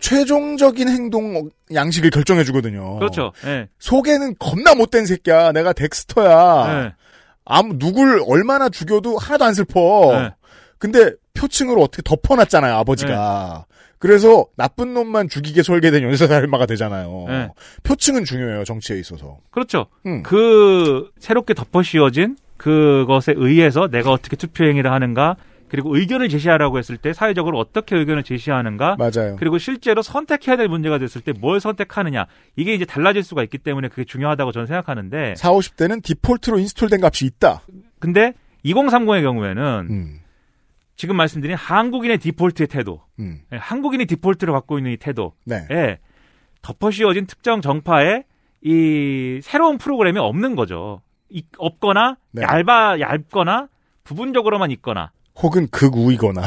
최종적인 행동 양식을 결정해 주거든요. 그렇죠. 예. 속에는 겁나 못된 새끼야. 내가 덱스터야. 네. 아무 누굴 얼마나 죽여도 하나도 안 슬퍼. 네. 근데 표층으로 어떻게 덮어놨잖아요, 아버지가. 그래서 나쁜 놈만 죽이게 설계된 연쇄살인마가 되잖아요. 네. 표층은 중요해요, 정치에 있어서. 그렇죠. 음. 그 새롭게 덮어 씌워진 그것에 의해서 내가 어떻게 투표 행위를 하는가 그리고 의견을 제시하라고 했을 때 사회적으로 어떻게 의견을 제시하는가 맞아요. 그리고 실제로 선택해야 될 문제가 됐을 때 뭘 선택하느냐 이게 이제 달라질 수가 있기 때문에 그게 중요하다고 저는 생각하는데 4, 50대는 디폴트로 install된 값이 있다. 근데 2030의 경우에는 음. 지금 말씀드린 한국인의 디폴트의 태도 음. 예, 한국인이 디폴트를 갖고 있는 이 태도에 네. 덮어 씌워진 특정 정파에 이 새로운 프로그램이 없는 거죠. 이- 없거나 네. 얇아 얇거나 부분적으로만 있거나 혹은 극우이거나.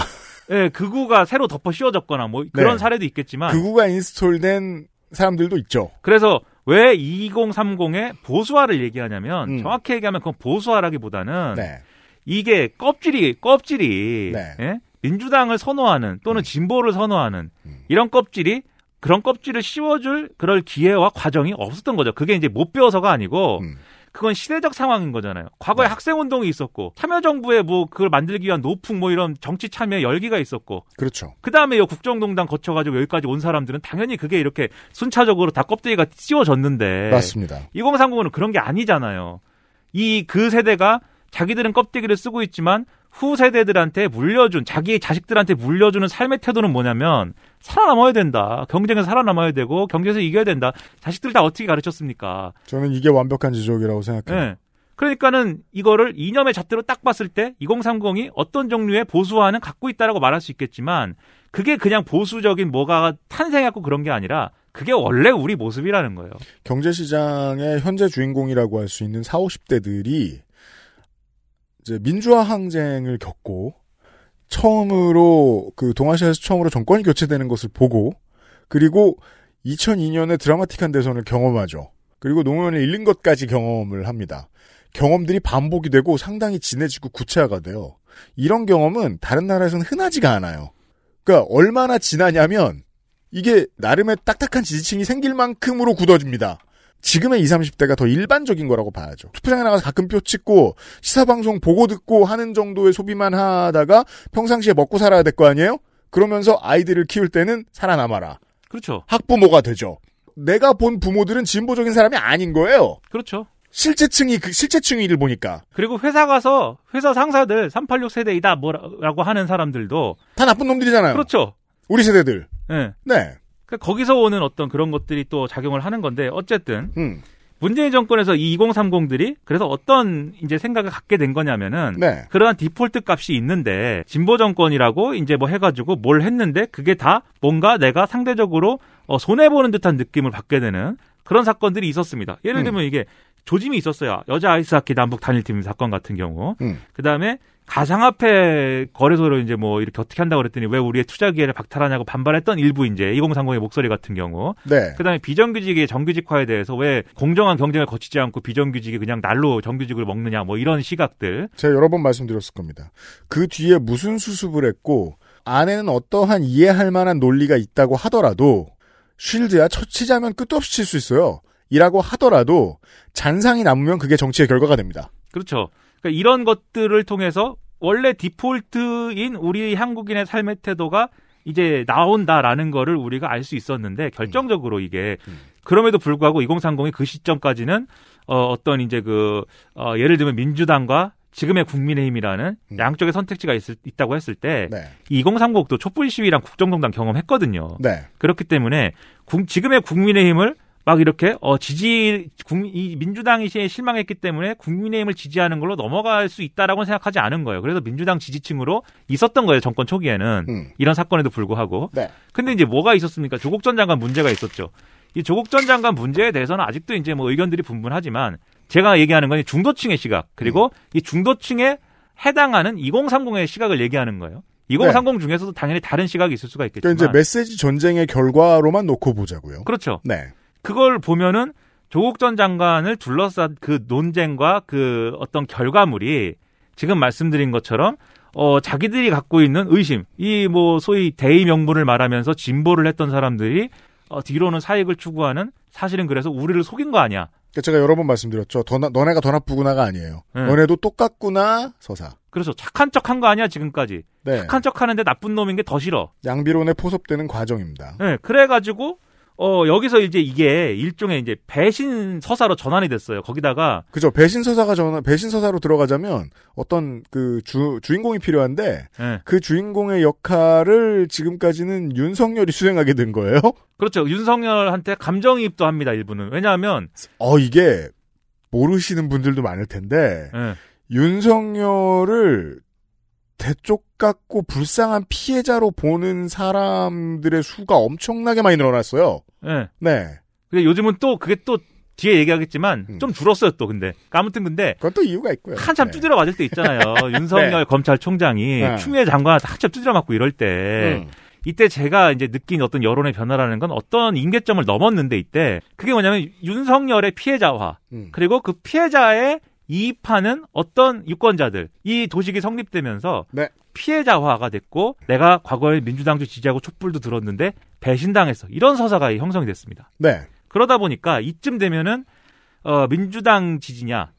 예, 극우가 새로 덮어 씌워졌거나 뭐 그런 네. 사례도 있겠지만 극우가 인스톨된 사람들도 있죠. 그래서 왜 2030의 보수화를 얘기하냐면 음. 정확히 얘기하면 그건 보수화라기보다는 네. 이게 껍질이 껍질이 네. 예? 민주당을 선호하는 또는 음. 진보를 선호하는 이런 껍질이 그런 껍질을 씌워줄 그럴 기회와 과정이 없었던 거죠. 그게 이제 못 배워서가 아니고 음. 그건 시대적 상황인 거잖아요. 과거에 네. 학생 운동이 있었고 참여 정부에 뭐 그걸 만들기 위한 노풍 뭐 이런 정치 참여 열기가 있었고 그렇죠. 그 다음에 이 국정농단 거쳐가지고 여기까지 온 사람들은 당연히 그게 이렇게 순차적으로 다 껍데기가 씌워졌는데 맞습니다. 2030은 그런 게 아니잖아요. 이 그 세대가 자기들은 껍데기를 쓰고 있지만 후 세대들한테 물려준 자기의 자식들한테 물려주는 삶의 태도는 뭐냐면 살아남아야 된다. 경쟁에서 살아남아야 되고 경제에서 이겨야 된다. 자식들 다 어떻게 가르쳤습니까? 저는 이게 완벽한 지적이라고 생각해요. 예. 그러니까는 이거를 이념의 잣대로 딱 봤을 때 2030이 어떤 종류의 보수화는 갖고 있다라고 말할 수 있겠지만 그게 그냥 보수적인 뭐가 탄생했고 그런 게 아니라 그게 원래 우리 모습이라는 거예요. 경제시장의 현재 주인공이라고 할 수 있는 4, 50대들이 이제 민주화 항쟁을 겪고 처음으로 그 동아시아에서 처음으로 정권이 교체되는 것을 보고 그리고 2002년에 드라마틱한 대선을 경험하죠. 그리고 노무현을 잃는 것까지 경험을 합니다. 경험들이 반복이 되고 상당히 진해지고 구체화가 돼요. 이런 경험은 다른 나라에서는 흔하지가 않아요. 그러니까 얼마나 진하냐면 이게 나름의 딱딱한 지지층이 생길 만큼으로 굳어집니다. 지금의 20, 30대가 더 일반적인 거라고 봐야죠. 투표장에 나가서 가끔 표 찍고 시사방송 보고 듣고 하는 정도의 소비만 하다가 평상시에 먹고 살아야 될 거 아니에요? 그러면서 아이들을 키울 때는 살아남아라. 그렇죠. 학부모가 되죠. 내가 본 부모들은 진보적인 사람이 아닌 거예요. 그렇죠. 실제층이 그 실제층위를 보니까 그리고 회사 가서 회사 상사들 386 세대이다 뭐라고 하는 사람들도 다 나쁜 놈들이잖아요. 그렇죠. 우리 세대들. 예. 네. 그러니까 거기서 오는 어떤 그런 것들이 또 작용을 하는 건데 어쨌든 음. 문재인 정권에서 이 2030들이 그래서 어떤 이제 생각을 갖게 된 거냐면은 네. 그러한 디폴트 값이 있는데 진보 정권이라고 이제 뭐 해가지고 뭘 했는데 그게 다 뭔가 내가 상대적으로 어, 손해 보는 듯한 느낌을 받게 되는 그런 사건들이 있었습니다. 예를 음. 들면 이게 조짐이 있었어요. 여자 아이스하키 남북 단일팀 사건 같은 경우. 음. 그 다음에 가상화폐 거래소를 이제 뭐 이렇게 어떻게 한다고 그랬더니 왜 우리의 투자 기회를 박탈하냐고 반발했던 일부 이제 2030의 목소리 같은 경우. 네. 그다음에 비정규직의 정규직화에 대해서 왜 공정한 경쟁을 거치지 않고 비정규직이 그냥 날로 정규직을 먹느냐 뭐 이런 시각들. 제가 여러 번 말씀드렸을 겁니다. 그 뒤에 무슨 수습을 했고 안에는 어떠한 이해할 만한 논리가 있다고 하더라도 쉴드야 처치자면 끝도 없이 칠 수 있어요. 이라고 하더라도 잔상이 남으면 그게 정치의 결과가 됩니다. 그렇죠. 그러니까 이런 것들을 통해서 원래 디폴트인 우리 한국인의 삶의 태도가 이제 나온다라는 거를 우리가 알 수 있었는데 결정적으로 이게 그럼에도 불구하고 2030이 그 시점까지는 어, 어떤 이제 그 어, 예를 들면 민주당과 지금의 국민의힘이라는 양쪽의 선택지가 있을, 있다고 했을 때 네. 2030도 촛불 시위랑 국정농단 경험했거든요. 네. 그렇기 때문에 국- 지금의 국민의힘을 막 이렇게 어 지지 국민 이 민주당이 실망했기 때문에 국민의힘을 지지하는 걸로 넘어갈 수 있다라고 생각하지 않은 거예요. 그래서 민주당 지지층으로 있었던 거예요. 정권 초기에는 이런 사건에도 불구하고. 네. 근데 이제 뭐가 있었습니까? 조국 전 장관 문제가 있었죠. 이 조국 전 장관 문제에 대해서는 아직도 이제 뭐 의견들이 분분하지만 제가 얘기하는 건이 중도층의 시각 그리고 이 중도층에 해당하는 2030의 시각을 얘기하는 거예요. 2030 중에서도 당연히 다른 시각이 있을 수가 있겠지만 그러니까 이제 메시지 전쟁의 결과로만 놓고 보자고요. 그렇죠. 네. 그걸 보면은 조국 전 장관을 둘러싼 그 논쟁과 그 어떤 결과물이 지금 말씀드린 것처럼 어 자기들이 갖고 있는 의심, 이 뭐 소위 대의 명분을 말하면서 진보를 했던 사람들이 어 뒤로는 사익을 추구하는 사실은 그래서 우리를 속인 거 아니야. 그러니까 제가 여러 번 말씀드렸죠. 더 나- 너네가 더 나쁘구나가 아니에요. 네. 너네도 똑같구나 서사. 그래서 착한 척한 거 아니야 지금까지. 네. 착한 척하는데 나쁜 놈인 게 더 싫어. 양비론에 포섭되는 과정입니다. 네, 그래가지고 어 여기서 이제 이게 일종의 이제 배신 서사로 전환이 됐어요. 거기다가 그죠. 배신 서사가 전화 배신 서사로 들어가자면 어떤 그 주 주인공이 필요한데 네. 그 주인공의 역할을 지금까지는 윤석열이 수행하게 된 거예요. 그렇죠. 윤석열한테 감정이입도 합니다. 일부는 왜냐하면 어 이게 모르시는 분들도 많을 텐데 네. 윤석열을 대쪽 같고 불쌍한 피해자로 보는 사람들의 수가 엄청나게 많이 늘어났어요. 네. 네. 근데 요즘은 또 그게 또 뒤에 얘기하겠지만 좀 줄었어요 또 근데 아무튼 근데 또 이유가 있고요. 한참 두드려 맞을 때 있잖아요 윤석열 네. 검찰총장이 네. 추미애 장관한테 한참 두드려 맞고 이럴 때 음. 이때 제가 이제 느낀 어떤 여론의 변화라는 건 어떤 임계점을 넘었는데 이때 그게 뭐냐면 윤석열의 피해자화 음. 그리고 그 피해자의 이입하는 어떤 유권자들 이 도식이 성립되면서 네. 피해자화가 됐고 내가 과거에 민주당도 지지하고 촛불도 들었는데 배신당했어 이런 서사가 형성이 됐습니다. 네. 그러다 보니까 이쯤 되면은 어, 민주당 지지냐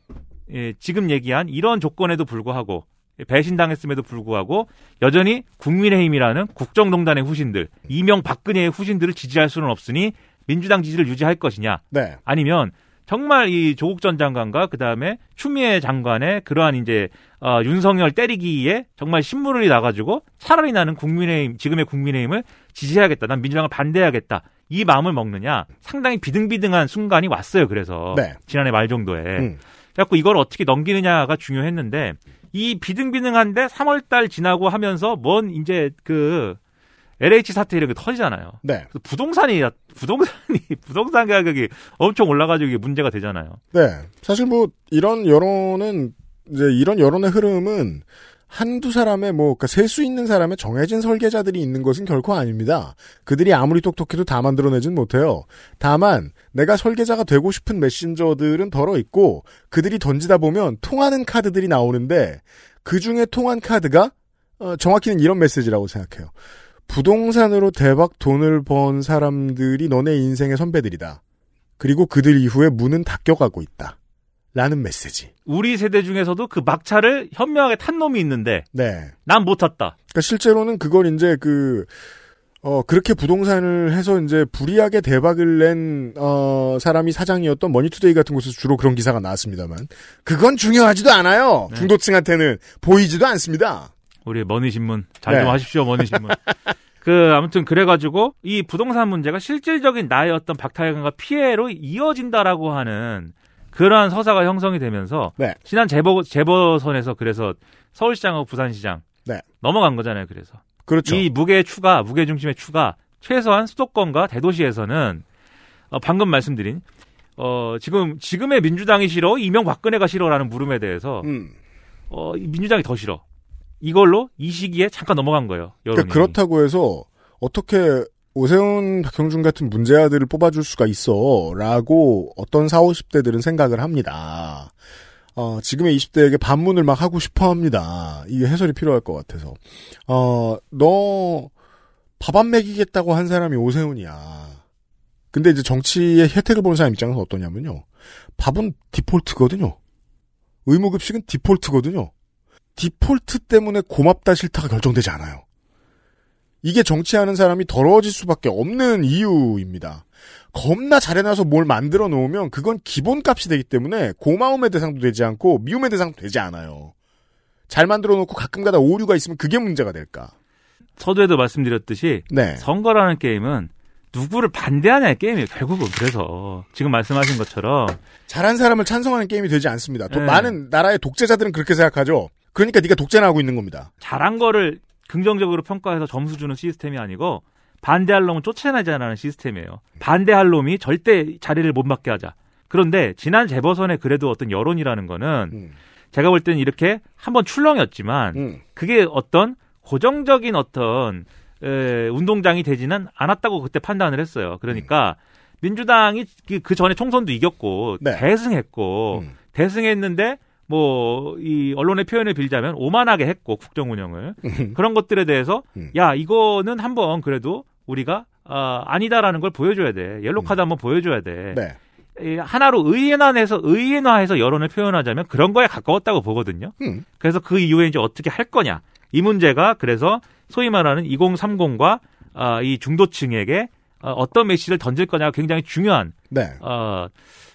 예, 지금 얘기한 이런 조건에도 불구하고 배신당했음에도 불구하고 여전히 국민의힘이라는 국정농단의 후신들 이명 박근혜의 후신들을 지지할 수는 없으니 민주당 지지를 유지할 것이냐 네. 아니면 정말 이 조국 전 장관과 그 다음에 추미애 장관의 그러한 이제 어, 윤석열 때리기에 정말 신물이 나가지고 차라리 나는 국민의힘 지금의 국민의힘을 지지해야겠다, 난 민주당을 반대해야겠다 이 마음을 먹느냐 상당히 비등비등한 순간이 왔어요. 그래서 네. 지난해 말 정도에 음. 그래갖고 이걸 어떻게 넘기느냐가 중요했는데 이 비등비등한데 3월달 지나고 하면서 뭔 이제 그 LH 사태 이렇게 터지잖아요. 네. 부동산이 부동산이 부동산 가격이 엄청 올라가지고 이게 문제가 되잖아요. 네. 사실 뭐 이런 여론은 이제 이런 여론의 흐름은 한두 사람의 뭐 그러니까 셀 수 있는 사람의 정해진 설계자들이 있는 것은 결코 아닙니다. 그들이 아무리 똑똑해도 다 만들어내진 못해요. 다만 내가 설계자가 되고 싶은 메신저들은 덜어 있고 그들이 던지다 보면 통하는 카드들이 나오는데 그 중에 통한 카드가 어, 정확히는 이런 메시지라고 생각해요. 부동산으로 대박 돈을 번 사람들이 너네 인생의 선배들이다. 그리고 그들 이후에 문은 닫혀가고 있다. 라는 메시지. 우리 세대 중에서도 그 막차를 현명하게 탄 놈이 있는데 네. 난 못 탔다. 그러니까 실제로는 그걸 이제 그, 어, 그렇게 부동산을 해서 이제 불의하게 대박을 낸, 어, 사람이 사장이었던 머니투데이 같은 곳에서 주로 그런 기사가 나왔습니다만. 그건 중요하지도 않아요. 네. 중도층한테는 보이지도 않습니다. 우리 머니신문 잘좀 네. 하십시오 머니신문. 그 아무튼 그래가지고 이 부동산 문제가 실질적인 나의 어떤 박탈감과 피해로 이어진다라고 하는 그러한 서사가 형성이 되면서 네. 지난 재보 재보선에서 그래서 서울시장하고 부산시장 네. 넘어간 거잖아요. 그래서 그렇죠. 이 무게 추가 무게 중심의 추가 최소한 수도권과 대도시에서는 어, 방금 말씀드린 어, 지금 지금의 민주당이 싫어 이명박근혜가 싫어라는 물음에 대해서 음. 어, 이 민주당이 더 싫어. 이걸로 이 시기에 잠깐 넘어간 거예요. 그러니까 그렇다고 해서 어떻게 오세훈, 박형준 같은 문제아들을 뽑아줄 수가 있어. 라고 어떤 4, 50대들은 생각을 합니다. 어, 지금의 20대에게 반문을 막 하고 싶어 합니다. 이게 해설이 필요할 것 같아서. 어, 너, 밥 안 먹이겠다고 한 사람이 오세훈이야. 근데 이제 정치의 혜택을 보는 사람 입장에서 어떠냐면요. 밥은 디폴트거든요. 의무급식은 디폴트거든요. 디폴트 때문에 고맙다 싫다가 결정되지 않아요. 이게 정치하는 사람이 더러워질 수밖에 없는 이유입니다. 겁나 잘해놔서 뭘 만들어 놓으면 그건 기본값이 되기 때문에 고마움의 대상도 되지 않고 미움의 대상도 되지 않아요. 잘 만들어 놓고 가끔가다 오류가 있으면 그게 문제가 될까? 서두에도 말씀드렸듯이 네. 선거라는 게임은 누구를 반대하냐의 게임이에요. 결국은 그래서 지금 말씀하신 것처럼 잘한 사람을 찬성하는 게임이 되지 않습니다. 또 네. 많은 나라의 독재자들은 그렇게 생각하죠. 그러니까 네가 독재나 하고 있는 겁니다. 잘한 거를 긍정적으로 평가해서 점수 주는 시스템이 아니고 반대할 놈은 쫓아내자라는 시스템이에요. 반대할 놈이 절대 자리를 못 맡게 하자. 그런데 지난 재보선에 그래도 어떤 여론이라는 거는 음. 제가 볼 때는 이렇게 한번 출렁이었지만 그게 어떤 고정적인 어떤 에, 운동장이 되지는 않았다고 그때 판단을 했어요. 그러니까 민주당이 그, 그 전에 총선도 이겼고 네. 대승했고 음. 대승했는데 뭐 이 언론의 표현을 빌자면 오만하게 했고 국정 운영을 그런 것들에 대해서 음. 야 이거는 한번 그래도 우리가 아, 아니다라는 걸 보여줘야 돼 옐로 카드 한번 보여줘야 돼. 음. 네. 이 하나로 의인화해서 의인화해서 여론을 표현하자면 그런 거에 가까웠다고 보거든요. 음. 그래서 그 이후에 이제 어떻게 할 거냐 이 문제가 그래서 소위 말하는 2030과 아, 이 중도층에게 어, 어떤 메시지를 던질 거냐가 굉장히 중요한 네. 어,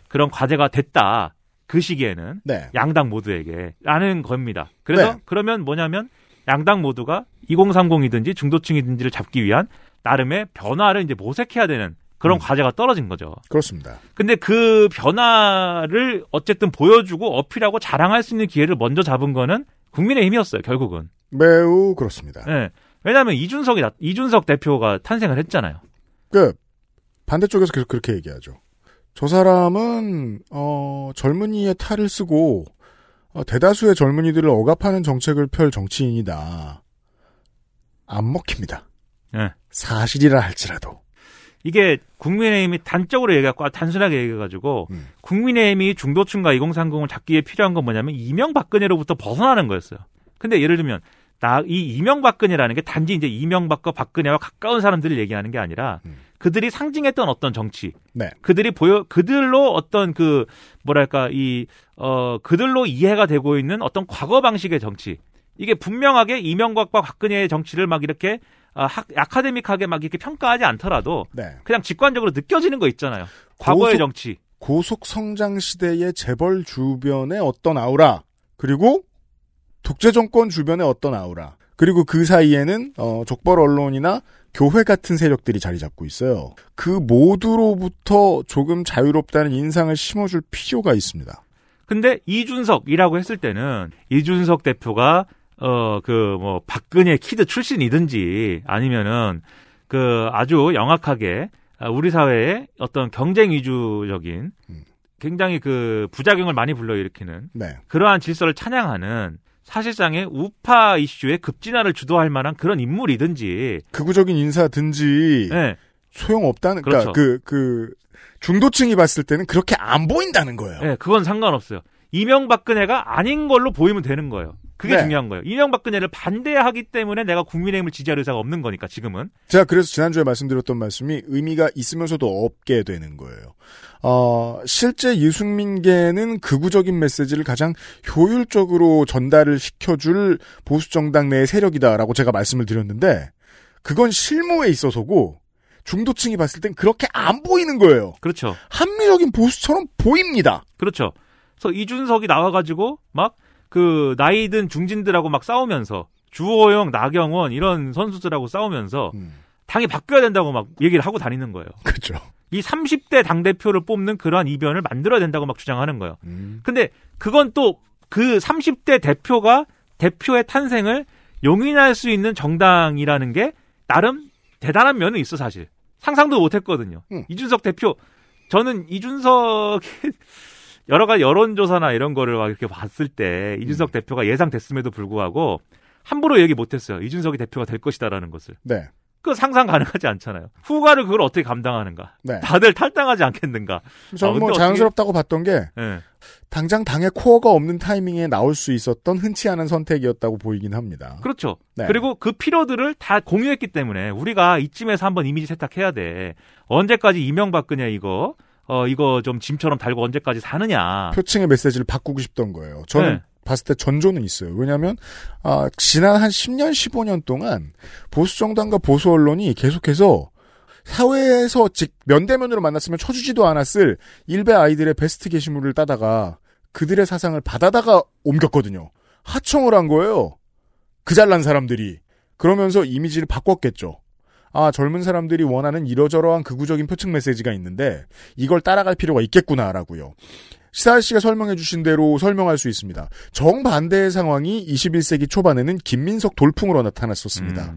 그런 과제가 됐다. 그 시기에는 네. 양당 모두에게 라는 겁니다. 그래서 네. 그러면 뭐냐면 양당 모두가 2030이든지 중도층이든지를 잡기 위한 나름의 변화를 이제 모색해야 되는 그런 과제가 떨어진 거죠. 그렇습니다. 근데 그 변화를 어쨌든 보여주고 어필하고 자랑할 수 있는 기회를 먼저 잡은 거는 국민의힘이었어요, 결국은. 매우 그렇습니다. 예. 왜냐하면 이준석이 나- 이준석 대표가 탄생을 했잖아요. 그 반대쪽에서 그- 그렇게 얘기하죠. 저 사람은 어, 젊은이의 탈을 쓰고 어, 대다수의 젊은이들을 억압하는 정책을 펼 정치인이다. 안 먹힙니다. 예. 사실이라 할지라도. 이게 국민의힘이 단적으로 얘기하고 단순하게 얘기해가지고 음. 국민의힘이 중도층과 2030을 잡기 위해 필요한 건 뭐냐면 이명박근혜로부터 벗어나는 거였어요. 근데 예를 들면 나 이 이명박근혜라는 게 단지 이제 이명박과 박근혜와 가까운 사람들을 얘기하는 게 아니라 그들이 상징했던 어떤 정치, 네. 그들이 보여 그들로 어떤 그 뭐랄까 이 어 그들로 이해가 되고 있는 어떤 과거 방식의 정치 이게 분명하게 이명박과 박근혜의 정치를 막 이렇게 아, 학, 아카데믹하게 막 이렇게 평가하지 않더라도 네. 그냥 직관적으로 느껴지는 거 있잖아요. 과거의 고속- 정치. 고속 성장 시대의 재벌 주변의 어떤 아우라 그리고 독재 정권 주변의 어떤 아우라 그리고 그 사이에는 어, 족벌 언론이나 교회 같은 세력들이 자리 잡고 있어요. 그 모두로부터 조금 자유롭다는 인상을 심어줄 필요가 있습니다. 근데 이준석이라고 했을 때는 이준석 대표가 어 그 뭐 박근혜 kid 출신이든지 아니면은 그 아주 영악하게 아, 우리 사회에 어떤 경쟁 위주적인 굉장히 그 부작용을 많이 불러일으키는 네. 그러한 질서를 찬양하는 사실상의 우파 이슈의 급진화를 주도할 만한 그런 인물이든지 극우적인 인사든지 네. 소용없다는 그러니까 그렇죠. 그, 그 중도층이 봤을 때는 그렇게 안 보인다는 거예요. 네, 그건 상관없어요. 이명박근혜가 아닌 걸로 보이면 되는 거예요. 그게 네. 중요한 거예요. 이명박근혜를 반대하기 때문에 내가 국민의힘을 지지할 의사가 없는 거니까 지금은. 제가 그래서 지난주에 말씀드렸던 말씀이 의미가 있으면서도 없게 되는 거예요. 어, 실제 이승민계는 극우적인 메시지를 가장 효율적으로 전달을 시켜줄 보수 정당 내의 세력이다라고 제가 말씀을 드렸는데, 그건 실무에 있어서고, 중도층이 봤을 땐 그렇게 안 보이는 거예요. 그렇죠. 합리적인 보수처럼 보입니다. 그렇죠. 그래서 이준석이 나와가지고 막 그 나이든 중진들하고 막 싸우면서 주호영, 나경원 이런 선수들하고 싸우면서 당이 바뀌어야 된다고 막 얘기를 하고 다니는 거예요. 그렇죠. 이 30대 당 대표를 뽑는 그러한 이변을 만들어야 된다고 막 주장하는 거예요. 음. 근데 그건 또 그 30대 대표가 대표의 탄생을 용인할 수 있는 정당이라는 게 나름 대단한 면은 있어 사실. 상상도 못 했거든요. 이준석 대표 저는 이준석 여러 가지 여론조사나 이런 거를 막 이렇게 봤을 때 이준석 대표가 예상됐음에도 불구하고 함부로 얘기 못했어요. 이준석이 대표가 될 것이다라는 것을. 네. 그 상상 가능하지 않잖아요. 후가를 그걸 어떻게 감당하는가? 네. 다들 탈당하지 않겠는가? 저는 아, 뭐 자연스럽다고 봤던 게 예. 당장 당의 코어가 없는 타이밍에 나올 수 있었던 흔치 않은 선택이었다고 보이긴 합니다. 그렇죠. 네. 그리고 그 피로들을 다 공유했기 때문에 우리가 이쯤에서 한번 이미지 세탁해야 돼. 언제까지 이명박근혜 이거 어 이거 좀 짐처럼 달고 언제까지 사느냐. 표층의 메시지를 바꾸고 싶던 거예요. 저는 네. 봤을 때 전조는 있어요. 왜냐하면 아, 지난 한 10년, 15년 동안 보수 정당과 보수 언론이 계속해서 사회에서 즉 면대면으로 만났으면 쳐주지도 않았을 일베 아이들의 베스트 게시물을 따다가 그들의 사상을 받아다가 옮겼거든요. 하청을 한 거예요. 그 잘난 사람들이. 그러면서 이미지를 바꿨겠죠. 아, 젊은 사람들이 원하는 이러저러한 극우적인 표층 메시지가 있는데 이걸 따라갈 필요가 있겠구나라고요. 시사 씨가 설명해 주신 대로 설명할 수 있습니다. 정반대의 상황이 21세기 초반에는 김민석 돌풍으로 나타났었습니다.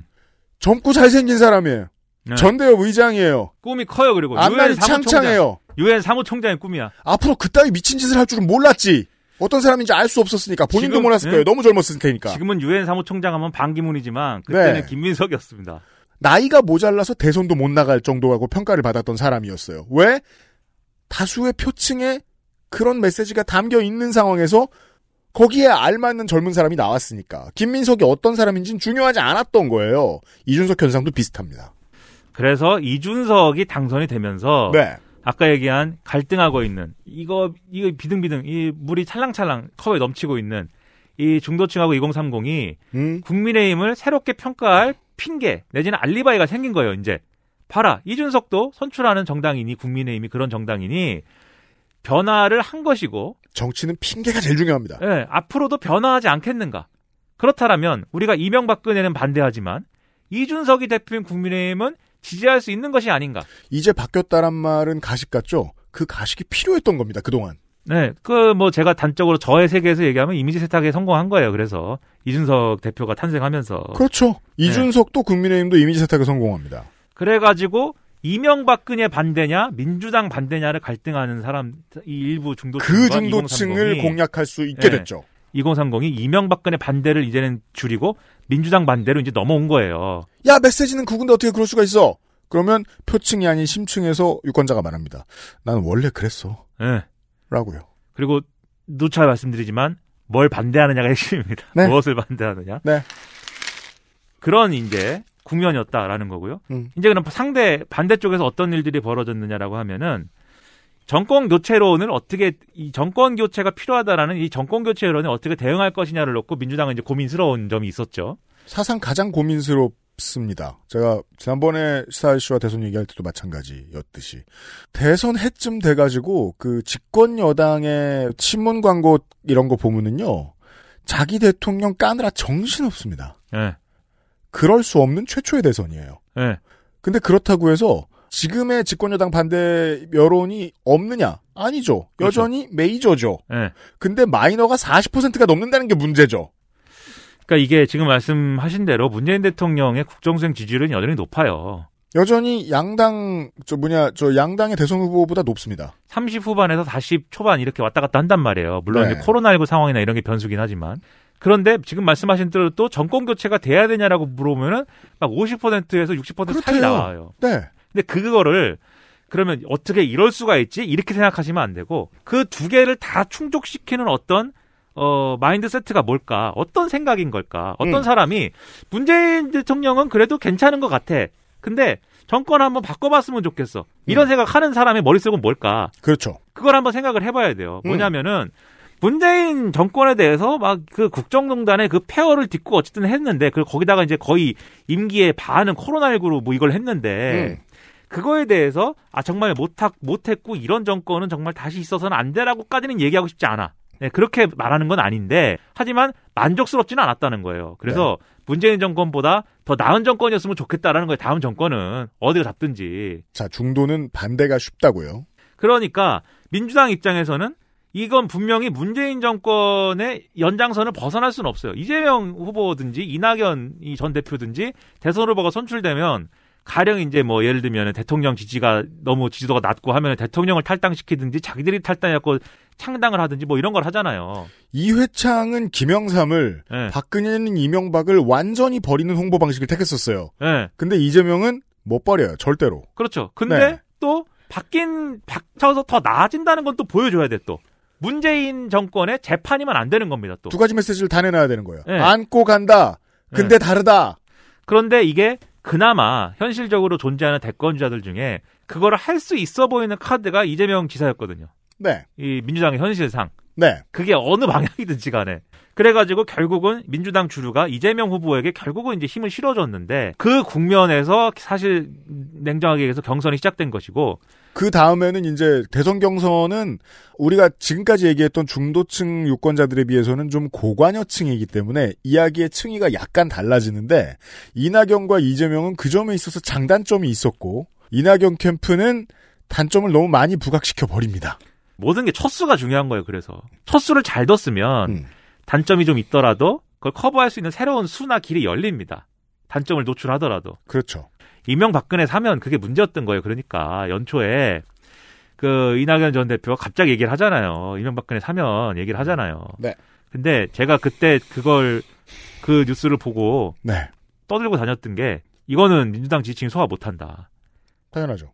젊고 잘생긴 사람이에요. 네. 전대협 의장이에요. 꿈이 커요 그리고 앞날이. 창창해요. 유엔 사무총장의 꿈이야. 앞으로 그따위 미친 짓을 할 줄은 몰랐지. 어떤 사람인지 알 수 없었으니까 본인도 지금, 몰랐을 네. 거예요. 너무 젊었을 테니까. 지금은 유엔 사무총장 하면 반기문이지만 그때는 네. 김민석이었습니다. 나이가 모자라서 대선도 못 나갈 정도라고 평가를 받았던 사람이었어요. 왜? 다수의 표층에 그런 메시지가 담겨 있는 상황에서 거기에 알맞는 젊은 사람이 나왔으니까 김민석이 어떤 사람인지는 중요하지 않았던 거예요. 이준석 현상도 비슷합니다. 그래서 이준석이 당선이 되면서 네. 아까 얘기한 갈등하고 있는 이거 이거 비등비등 이 물이 찰랑찰랑 컵에 넘치고 있는 이 중도층하고 2030이 음? 국민의힘을 새롭게 평가할 핑계 내지는 알리바이가 생긴 거예요. 이제 봐라 이준석도 선출하는 정당이니 국민의힘이 그런 정당이니 변화를 한 것이고 정치는 핑계가 제일 중요합니다. 예, 앞으로도 변화하지 않겠는가? 그렇다면 우리가 이명박근혜는 반대하지만 이준석이 대표인 국민의힘은 지지할 수 있는 것이 아닌가? 이제 바뀌었다란 말은 가식 같죠? 그 가식이 필요했던 겁니다. 그동안. 네, 그 뭐 제가 단적으로 저의 세계에서 얘기하면 이미지 세탁에 성공한 거예요. 그래서 이준석 대표가 탄생하면서 그렇죠. 이준석도 국민의힘도 이미지 세탁에 성공합니다. 그래가지고 이명박근혜 반대냐 민주당 반대냐를 갈등하는 사람 이 일부 중도층 그 중도층을 공략할 수 있게 됐죠. 2030이 이명박근혜 반대를 이제는 줄이고 민주당 반대로 이제 넘어온 거예요. 야 메시지는 그건데 어떻게 그럴 수가 있어? 그러면 표층이 아닌 심층에서 유권자가 말합니다. 나는 원래 그랬어. 예. 라고요. 그리고 누차 말씀드리지만 뭘 반대하느냐가 핵심입니다. 네. 무엇을 반대하느냐. 네. 그런 이제 국면이었다라는 거고요. 음. 이제 그럼 상대 반대쪽에서 어떤 일들이 벌어졌느냐라고 하면은 정권 교체론을 어떻게 이 정권 교체가 필요하다라는 이 정권 교체 여론에 어떻게 대응할 것이냐를 놓고 민주당은 이제 고민스러운 점이 있었죠. 사상 가장 고민스럽 습니다. 제가 지난번에 시사일 씨와 대선 얘기할 때도 마찬가지였듯이 대선 해쯤 돼가지고 그 집권 여당의 신문 광고 이런 거 보면은요 자기 대통령 까느라 정신 없습니다. 예. 그럴 수 없는 최초의 대선이에요. 예. 근데 그렇다고 해서 지금의 집권여당 반대 여론이 없느냐? 아니죠. 그렇죠. 여전히 메이저죠. 예. 근데 마이너가 40%가 넘는다는 게 문제죠. 그러니까 이게 지금 말씀하신 대로 문재인 대통령의 국정수행 지지율은 여전히 높아요. 여전히 양당 저 뭐냐 저 양당의 대선 후보보다 높습니다. 30 후반에서 40 초반 이렇게 왔다 갔다 한단 말이에요. 물론 네. 이제 코로나19 상황이나 이런 게 변수긴 하지만. 그런데 지금 말씀하신 대로 또 정권 교체가 돼야 되냐라고 물어보면은 막 50%에서 60% 차이. 나와요. 네. 근데 그거를 그러면 어떻게 이럴 수가 있지? 이렇게 생각하시면 안 되고 그 두 개를 다 충족시키는 어떤 어 마인드 세트가 뭘까? 어떤 생각인 걸까? 어떤 음. 사람이 문재인 대통령은 그래도 괜찮은 것 같아. 근데 정권 한번 바꿔봤으면 좋겠어. 이런 생각 하는 사람의 머릿속은 뭘까? 그렇죠. 그걸 한번 생각을 해봐야 돼요. 음. 뭐냐면은 문재인 정권에 대해서 막 그 국정농단의 그 폐허를 딛고 어쨌든 했는데 그 거기다가 이제 거의 임기의 반은 코로나19로 뭐 이걸 했는데 음. 그거에 대해서 아 정말 못하, 못했고 이런 정권은 정말 다시 있어서는 안 되라고까지는 얘기하고 싶지 않아. 네, 그렇게 말하는 건 아닌데 하지만 만족스럽지는 않았다는 거예요. 그래서 문재인 정권보다 더 나은 정권이었으면 좋겠다라는 거예요. 다음 정권은 어디가 잡든지. 자 중도는 반대가 쉽다고요. 그러니까 민주당 입장에서는 이건 분명히 문재인 정권의 연장선을 벗어날 수는 없어요. 이재명 후보든지 이낙연 이전 대표든지 대선 후보가 선출되면 가령 이제 뭐 예를 들면 대통령 지지가 너무 지지도가 낮고 하면 대통령을 탈당시키든지 자기들이 탈당해갖고 창당을 하든지 뭐 이런 걸 하잖아요. 이회창은 김영삼을 네. 박근혜는 이명박을 완전히 버리는 홍보 방식을 택했었어요. 네. 근데 이재명은 못 버려요. 절대로. 그렇죠. 근데 네. 또 바뀐 박쳐서 더 나아진다는 건 또 보여줘야 돼 또. 문재인 정권의 재판이면 안 되는 겁니다 또. 두 가지 메시지를 다 내놔야 되는 거예요. 네. 안고 간다. 근데 네. 다르다. 그런데 이게 그나마 현실적으로 존재하는 대권주자들 중에 그거를 할 수 있어 보이는 카드가 이재명 지사였거든요. 네. 이 민주당의 현실상. 네. 그게 어느 방향이든지 간에. 그래가지고 결국은 민주당 주류가 이재명 후보에게 결국은 이제 힘을 실어줬는데 그 국면에서 사실 냉정하게 얘기해서 경선이 시작된 것이고 그 다음에는 이제 대선 경선은 우리가 지금까지 얘기했던 중도층 유권자들에 비해서는 좀 고관여층이기 때문에 이야기의 층위가 약간 달라지는데 이낙연과 이재명은 그 점에 있어서 장단점이 있었고 이낙연 캠프는 단점을 너무 많이 부각시켜 버립니다. 모든 게 첫 수가 중요한 거예요. 그래서 첫 수를 잘 뒀으면 음. 단점이 좀 있더라도 그걸 커버할 수 있는 새로운 수나 길이 열립니다. 단점을 노출하더라도. 그렇죠. 이명박근혜 사면 그게 문제였던 거예요. 그러니까 연초에 그 이낙연 전 대표가 갑자기 얘기를 하잖아요. 이명박근혜 사면 얘기를 하잖아요. 네. 근데 제가 그때 그걸 그 뉴스를 보고 네. 떠들고 다녔던 게 이거는 민주당 지지층이 소화 못한다. 당연하죠.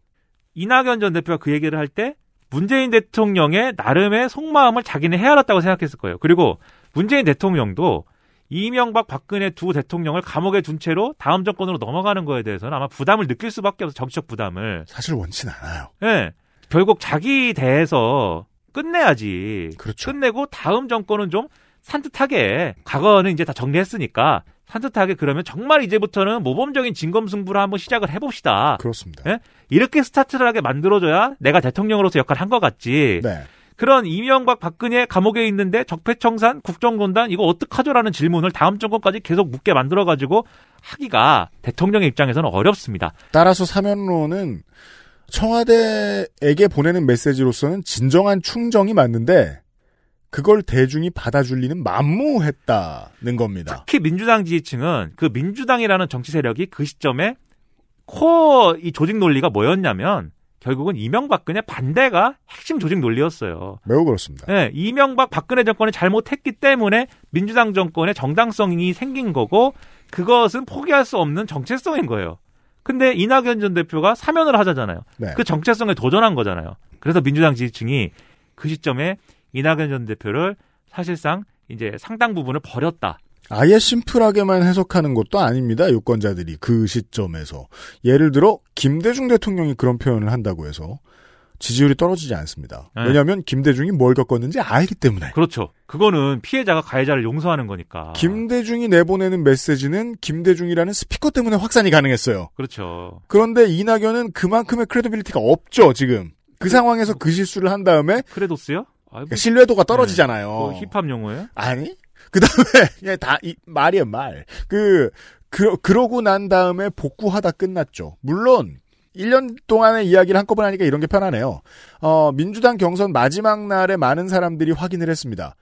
이낙연 전 대표가 그 얘기를 할 때 문재인 대통령의 나름의 속마음을 자기는 헤아렸다고 생각했을 거예요. 그리고 문재인 대통령도 이명박 박근혜 두 대통령을 감옥에 둔 채로 다음 정권으로 넘어가는 거에 대해서는 아마 부담을 느낄 수밖에 없어 정치적 부담을. 사실 원치는 않아요. 예. 결국 자기 대해서 끝내야지. 그렇죠. 끝내고 다음 정권은 좀 산뜻하게 과거는 이제 다 정리했으니까 산뜻하게 그러면 정말 이제부터는 모범적인 진검승부를 한번 시작을 해봅시다. 그렇습니다. 예? 이렇게 스타트를 하게 만들어줘야 내가 대통령으로서 역할을 한 것 같지. 네. 그런 이명박 박근혜 감옥에 있는데 적폐청산 국정농단 이거 어떡하죠라는 질문을 다음 정권까지 계속 묻게 만들어 가지고 하기가 대통령의 입장에서는 어렵습니다. 따라서 사면론은 청와대에게 보내는 메시지로서는 진정한 충정이 맞는데 그걸 대중이 받아줄 리는 만무했다는 겁니다. 특히 민주당 지지층은 그 민주당이라는 정치 세력이 그 시점에 코어 이 조직 논리가 뭐였냐면 결국은 이명박근혜 반대가 핵심 조직 논리였어요. 매우 그렇습니다. 예, 이명박 박근혜 정권이 잘못했기 때문에 민주당 정권의 정당성이 생긴 거고 그것은 포기할 수 없는 정체성인 거예요. 근데 이낙연 전 대표가 사면을 하자잖아요. 네. 그 정체성에 도전한 거잖아요. 그래서 민주당 지지층이 그 시점에 이낙연 전 대표를 사실상 이제 상당 부분을 버렸다. 아예 심플하게만 해석하는 것도 아닙니다. 유권자들이 그 시점에서 예를 들어 김대중 대통령이 그런 표현을 한다고 해서 지지율이 떨어지지 않습니다. 네. 왜냐하면 김대중이 뭘 겪었는지 알기 때문에. 그렇죠. 그거는 피해자가 가해자를 용서하는 거니까. 김대중이 내보내는 메시지는 김대중이라는 스피커 때문에 확산이 가능했어요. 그렇죠. 그런데 이낙연은 그만큼의 credibility가 없죠, 지금. 그 상황에서 그 실수를 한 다음에 크레도스요? 아이고. 그러니까 신뢰도가 떨어지잖아요. 그 힙합 용어예요? 아니? 그 다음에, 그냥 다, 이, 말이에요, 말. 그, 그, 그러고 난 다음에 복구하다 끝났죠. 물론, 1년 동안의 이야기를 한꺼번에 하니까 이런 게 편하네요. 어, 민주당 경선 마지막 날에 많은 사람들이 확인을 했습니다.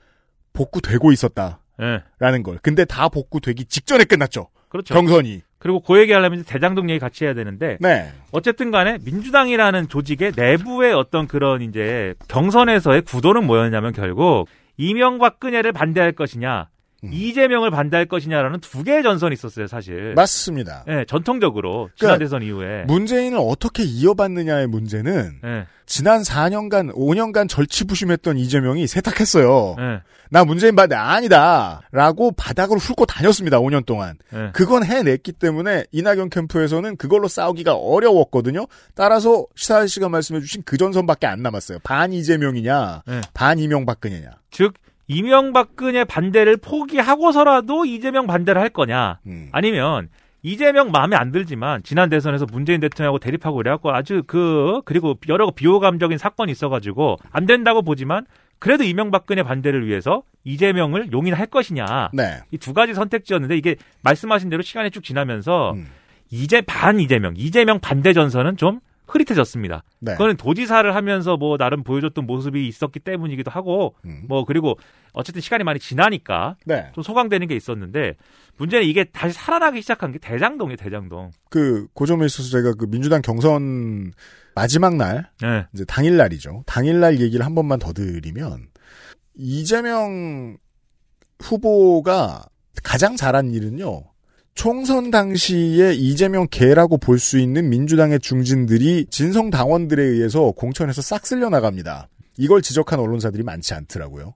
복구되고 있었다. 예. 라는 걸. 근데 다 복구되기 직전에 끝났죠. 그렇죠. 경선이. 그리고 그 얘기 하려면 이제 대장동 얘기 같이 해야 되는데 네. 어쨌든 간에 민주당이라는 조직의 내부의 어떤 그런 이제 경선에서의 구도는 뭐였냐면 결국 이명박근혜를 반대할 것이냐 음. 이재명을 반대할 것이냐라는 두 개의 전선이 있었어요 사실. 맞습니다. 예, 전통적으로 지난 그러니까 대선 이후에. 문재인을 어떻게 이어받느냐의 문제는 예. 지난 4년간, 5년간 절치부심했던 이재명이 세탁했어요. 예. 나 문재인 반대 아니다. 라고 바닥으로 훑고 다녔습니다. 5년 동안. 예. 그건 해냈기 때문에 이낙연 캠프에서는 그걸로 싸우기가 어려웠거든요. 따라서 시사 씨가 말씀해주신 그 전선밖에 안 남았어요. 반 이재명이냐, 예. 반 이명박근혜냐. 즉 이명박근혜 반대를 포기하고서라도 이재명 반대를 할 거냐 음. 아니면 이재명 마음에 안 들지만 지난 대선에서 문재인 대통령하고 대립하고 그래갖고 아주 그 그리고 여러 비호감적인 사건이 있어가지고 안 된다고 보지만 그래도 이명박근혜 반대를 위해서 이재명을 용인할 것이냐 네. 이 두 가지 선택지였는데 이게 말씀하신 대로 시간이 쭉 지나면서 음. 이제 반 이재명 이재명 반대 전선은 좀 흐릿해졌습니다. 네. 그거는 도지사를 하면서 뭐 나름 보여줬던 모습이 있었기 때문이기도 하고 음. 뭐 그리고 어쨌든 시간이 많이 지나니까 네. 좀 소강되는 게 있었는데 문제는 이게 다시 살아나기 시작한 게 대장동이에요 대장동. 그, 고점에 있어서 제가 그 민주당 경선 마지막 날, 네. 이제 당일 날이죠. 당일 날 얘기를 한 번만 더 드리면, 이재명 후보가 가장 잘한 일은요. 총선 당시에 이재명 개라고 볼 수 있는 민주당의 중진들이 진성 당원들에 의해서 공천에서 싹 쓸려 나갑니다. 이걸 지적한 언론사들이 많지 않더라고요.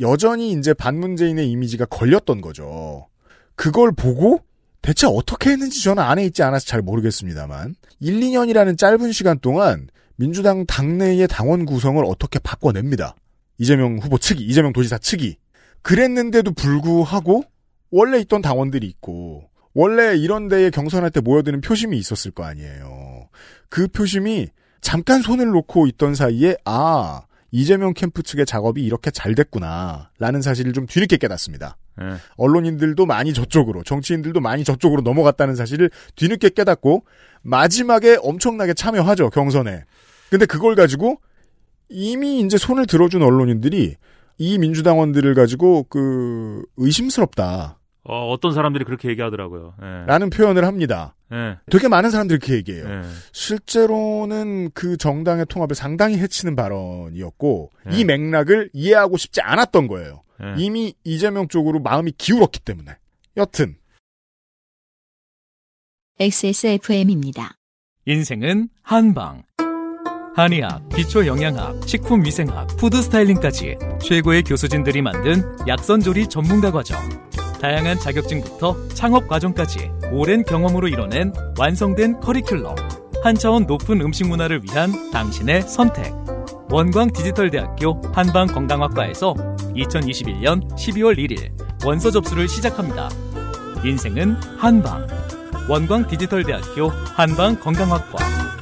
여전히 이제 반문재인의 이미지가 걸렸던 거죠. 그걸 보고 대체 어떻게 했는지 저는 안에 있지 않아서 잘 모르겠습니다만 1, 2년이라는 짧은 시간 동안 민주당 당내의 당원 구성을 어떻게 바꿔냅니다. 이재명 후보 측이, 이재명 도지사 측이. 그랬는데도 불구하고 원래 있던 당원들이 있고 원래 이런 데에 경선할 때 모여드는 표심이 있었을 거 아니에요. 그 표심이 잠깐 손을 놓고 있던 사이에 아 이재명 캠프 측의 작업이 이렇게 잘 됐구나 라는 사실을 좀 뒤늦게 깨닫습니다. 네. 언론인들도 많이 저쪽으로 정치인들도 많이 저쪽으로 넘어갔다는 사실을 뒤늦게 깨닫고 마지막에 엄청나게 참여하죠 경선에. 근데 그걸 가지고 이미 이제 손을 들어준 언론인들이 이 민주당원들을 가지고 그 의심스럽다. 어, 어떤 사람들이 그렇게 얘기하더라고요. 예. 라는 표현을 합니다. 예. 되게 많은 사람들이 그렇게 얘기해요. 예. 실제로는 그 정당의 통합을 상당히 해치는 발언이었고 예. 이 맥락을 이해하고 싶지 않았던 거예요. 예. 이미 이재명 쪽으로 마음이 기울었기 때문에. 여튼 XSFM입니다. 인생은 한방. 한의학, 기초영양학, 식품위생학, 푸드스타일링까지 최고의 교수진들이 만든 약선조리 전문가 과정. 다양한 자격증부터 창업 과정까지 오랜 경험으로 이뤄낸 완성된 커리큘럼. 한 차원 높은 음식 문화를 위한 당신의 선택. 원광 디지털대학교 한방건강학과에서 2021년 12월 1일 원서 접수를 시작합니다. 인생은 한방. 원광 디지털대학교 한방건강학과.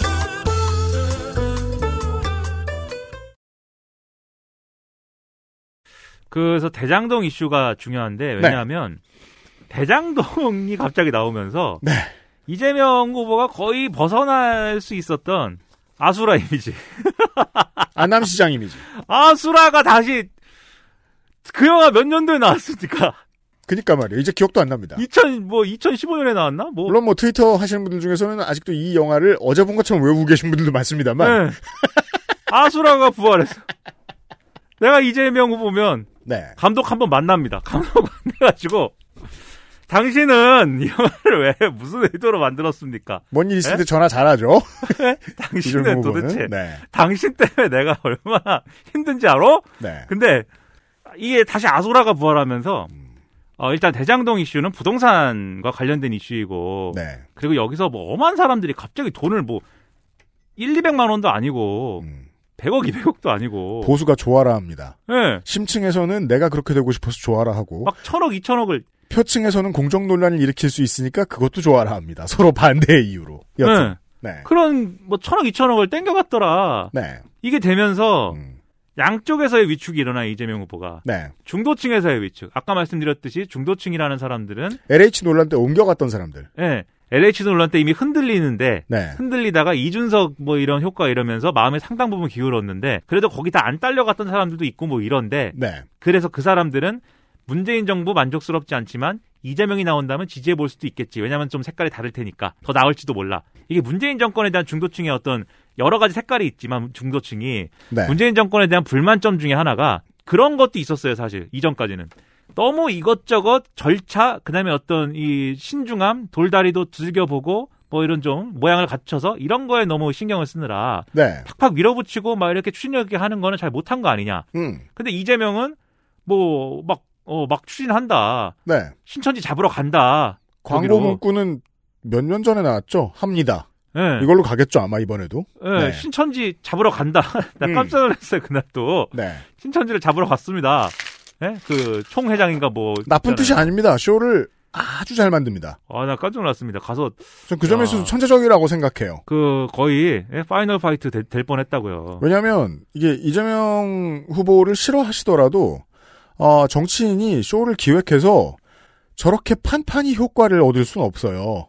그래서 대장동 이슈가 중요한데 왜냐하면 대장동이 갑자기 나오면서 네. 이재명 후보가 거의 벗어날 수 있었던 아수라 이미지. 안남시장 이미지. 아수라가 다시 그 영화 몇 년도에 나왔습니까? 그니까 말이에요. 이제 기억도 안 납니다. 2000, 뭐, 2015년에 나왔나? 뭐. 물론 뭐 트위터 하시는 분들 중에서는 아직도 이 영화를 어제 본 것처럼 외우고 계신 분들도 많습니다만. 네. 아수라가 부활했어. 내가 이재명 후보면 네. 감독 한번 만납니다. 감독 만나가지고 당신은 이 영화를 왜 무슨 의도로 만들었습니까? 뭔 일 있을 네? 때 전화 잘하죠. 당신은 이재명 후보는? 도대체 네. 당신 때문에 내가 얼마나 힘든지 알아? 네. 근데 이게 다시 아수라가 부활하면서 음. 어, 일단 대장동 이슈는 부동산과 관련된 이슈이고 네. 그리고 여기서 뭐 엄한 사람들이 갑자기 돈을 뭐 1, 200만 원도 아니고 100억, 200억도 아니고 음. 보수가 좋아라 합니다. 네. 심층에서는 내가 그렇게 되고 싶어서 좋아라 하고 막 천억, 이천억을 표층에서는 공정 논란을 일으킬 수 있으니까 그것도 좋아라 합니다. 서로 반대의 이유로. 여튼. 네. 그런 뭐 천억, 이천억을 땡겨갔더라. 네. 이게 되면서 양쪽에서의 위축이 일어나 이재명 후보가 네. 중도층에서의 위축. 아까 말씀드렸듯이 중도층이라는 사람들은 LH 논란 때 옮겨갔던 사람들. 예. LH 논란 때 이미 흔들리는데 네. 흔들리다가 이준석 뭐 이런 효과 이러면서 마음에 상당 부분 기울었는데 그래도 거기 다 안 딸려갔던 사람들도 있고 뭐 이런데 네. 그래서 그 사람들은 문재인 정부 만족스럽지 않지만 이재명이 나온다면 지지해 볼 수도 있겠지. 왜냐하면 좀 색깔이 다를 테니까 더 나을지도 몰라. 이게 문재인 정권에 대한 중도층의 어떤 여러 가지 색깔이 있지만 중도층이 네. 문재인 정권에 대한 불만점 중에 하나가 그런 것도 있었어요. 사실 이전까지는 너무 이것저것 절차 그다음에 어떤 이 신중함 돌다리도 즐겨보고 뭐 이런 좀 모양을 갖춰서 이런 거에 너무 신경을 쓰느라 네. 팍팍 밀어붙이고 막 이렇게 추진력 있게 하는 거는 잘 못한 거 아니냐. 음. 근데 이재명은 뭐막 어 막 추진한다. 네. 신천지 잡으러 간다. 광고. 문구는 몇 년 전에 나왔죠? 합니다. 예. 이걸로 가겠죠, 아마 이번에도. 예, 네. 신천지 잡으러 간다. 나 음. 깜짝 놀랐어요 그날 또. 네. 신천지를 잡으러 갔습니다. 예? 그 총회장인가 뭐 나쁜 있잖아요. 뜻이 아닙니다. 쇼를 아주 잘 만듭니다. 아, 나 깜짝 놀랐습니다. 가서 전 그 점에서. 도 천재적이라고 생각해요. 그 거의 예, Final Fight 될, 될 뻔했다고요. 왜냐하면 이게 이재명 후보를 싫어하시더라도 어, 정치인이 쇼를 기획해서 저렇게 판판이 효과를 얻을 수는 없어요.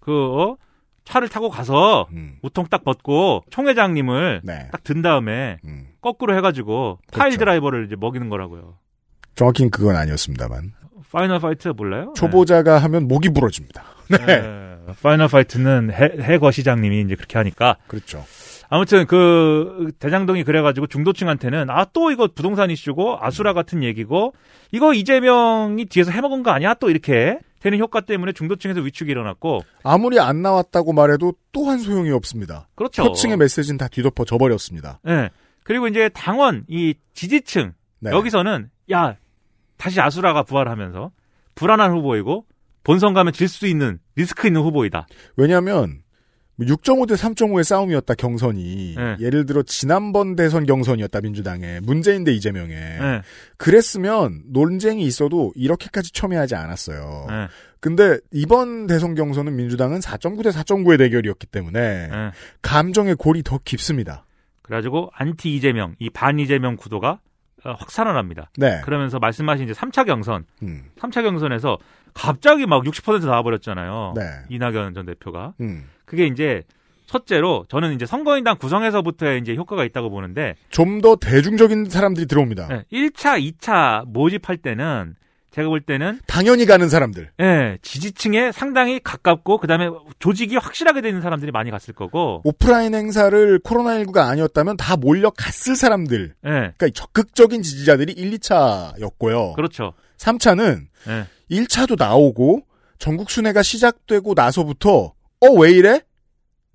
그 어? 차를 타고 가서 음. 웃통 딱 벗고 총회장님을 네. 딱 든 다음에 음. 거꾸로 해가지고 그렇죠. pile driver를 이제 먹이는 거라고요. 정확히는 그건 아니었습니다만 Final Fight 몰라요? 초보자가 하면 목이 부러집니다. 네. 네. Final Fight는 해, 해거 시장님이 이제 그렇게 하니까 그렇죠. 아무튼 그 대장동이 그래가지고 중도층한테는 아 또 이거 부동산 이슈고 아수라 같은 얘기고 이거 이재명이 뒤에서 해먹은 거 아니야? 또 이렇게 되는 효과 때문에 중도층에서 위축이 일어났고 아무리 안 나왔다고 말해도 또한 소용이 없습니다. 그렇죠. 표층의 메시지는 다 뒤덮어 져 버렸습니다. 예. 그리고 이제 당원 이 지지층 네. 여기서는 야 다시 아수라가 부활하면서 불안한 후보이고 본선 가면 질 수 있는 리스크 있는 후보이다. 왜냐하면 6.5 대 3.5의 싸움이었다 경선이 네. 예를 들어 지난번 대선 경선이었다 민주당의 문재인 대 이재명의 네. 그랬으면 논쟁이 있어도 이렇게까지 첨예하지 않았어요. 네. 근데 이번 대선 경선은 민주당은 4.9 대 4.9의 대결이었기 때문에 네. 감정의 골이 더 깊습니다. 그래가지고 안티 이재명 이 반 이재명 구도가 어, 확산을 합니다. 네. 그러면서 말씀하신 이제 3차 경선, 음. 3차 경선에서 갑자기 막 60% 나와버렸잖아요. 네. 이낙연 전 대표가. 음. 그게 이제 첫째로 저는 이제 선거인단 구성에서부터의 이제 효과가 있다고 보는데 좀 더 대중적인 사람들이 들어옵니다. 네, 1차, 2차 모집할 때는 제가 볼 때는 당연히 가는 사람들. 예, 지지층에 상당히 가깝고 그다음에 조직이 확실하게 되는 사람들이 많이 갔을 거고 오프라인 행사를 코로나19가 아니었다면 다 몰려 갔을 사람들. 예. 그러니까 적극적인 지지자들이 1, 2차였고요. 그렇죠. 3차는 예. 1차도 나오고 전국 순회가 시작되고 나서부터 어 왜 이래?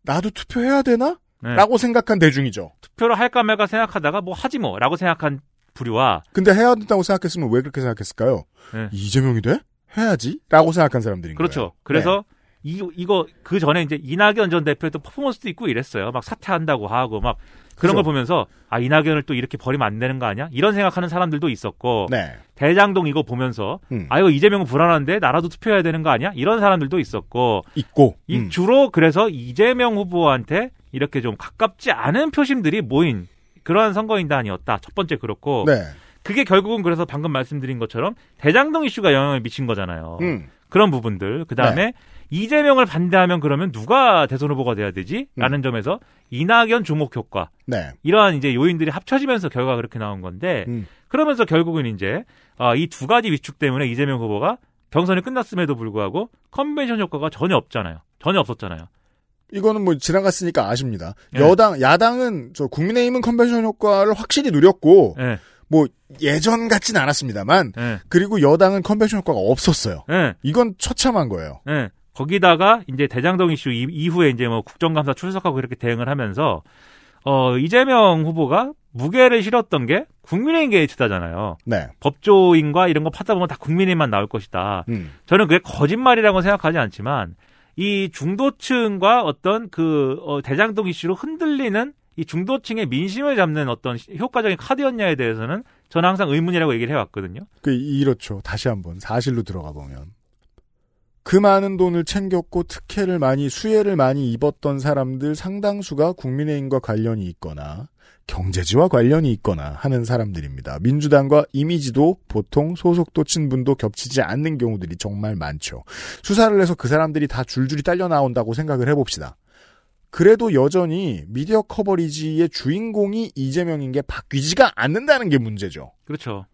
나도 투표해야 되나? 네. 라고 생각한 대중이죠. 투표를 할까 말까 생각하다가 뭐 하지 뭐 라고 생각한 부류와 근데 해야 된다고 생각했으면 왜 그렇게 생각했을까요? 네. 이재명이 돼? 해야지? 라고 생각한 사람들인 그렇죠. 거예요. 그래서 네. 이, 이거 그 전에 이제 이낙연 전 대표도 퍼포먼스도 있고 이랬어요. 막 사퇴한다고 하고 막 그런 그죠. 걸 보면서 아 이낙연을 또 이렇게 버리면 안 되는 거 아니야? 이런 생각하는 사람들도 있었고 네. 대장동 이거 보면서 음. 아 이거 이재명은 불안한데 나라도 투표해야 되는 거 아니야? 이런 사람들도 있었고 있고 이 음. 주로 그래서 이재명 후보한테 이렇게 좀 가깝지 않은 표심들이 모인 그러한 선거인단이었다. 첫 번째 그렇고 네. 그게 결국은 그래서 방금 말씀드린 것처럼 대장동 이슈가 영향을 미친 거잖아요. 음. 그런 부분들. 그 다음에 이재명을 반대하면 그러면 누가 대선 후보가 돼야 되지? 라는 점에서 이낙연 주목 효과. 네. 이러한 이제 요인들이 합쳐지면서 결과가 그렇게 나온 건데 음. 그러면서 결국은 이제 이두 가지 위축 때문에 이재명 후보가 경선이 끝났음에도 불구하고 컨벤션 효과가 전혀 없잖아요. 전혀 없었잖아요. 이거는 뭐 지나갔으니까 아십니다. 네. 여당, 야당은 저 국민의힘은 컨벤션 효과를 확실히 누렸고 네. 뭐 예전 같진 않았습니다만 네. 그리고 여당은 컨벤션 효과가 없었어요. 네. 이건 처참한 거예요. 네. 거기다가 이제 대장동 이슈 이- 이후에 이제 뭐 국정감사 출석하고 이렇게 대응을 하면서 어 이재명 후보가 무게를 실었던 게 국민의힘 게이트다잖아요. 네. 법조인과 이런 거 파다 보면 다 국민의힘만 나올 것이다. 음. 저는 그게 거짓말이라고 생각하지 않지만 이 중도층과 어떤 그 어, 대장동 이슈로 흔들리는 이 중도층의 민심을 잡는 어떤 효과적인 카드였냐에 대해서는 저는 항상 의문이라고 얘기를 해왔거든요. 그 이렇죠. 다시 한번 사실로 들어가 보면 그 많은 돈을 챙겼고 특혜를 많이 수혜를 많이 입었던 사람들 상당수가 국민의힘과 관련이 있거나 경제지와 관련이 있거나 하는 사람들입니다. 민주당과 이미지도 보통 소속도 친분도 겹치지 않는 경우들이 정말 많죠. 수사를 해서 그 사람들이 다 줄줄이 딸려 나온다고 생각을 해봅시다. 그래도 여전히 미디어 커버리지의 주인공이 이재명인 게 바뀌지가 않는다는 게 문제죠. 그렇죠.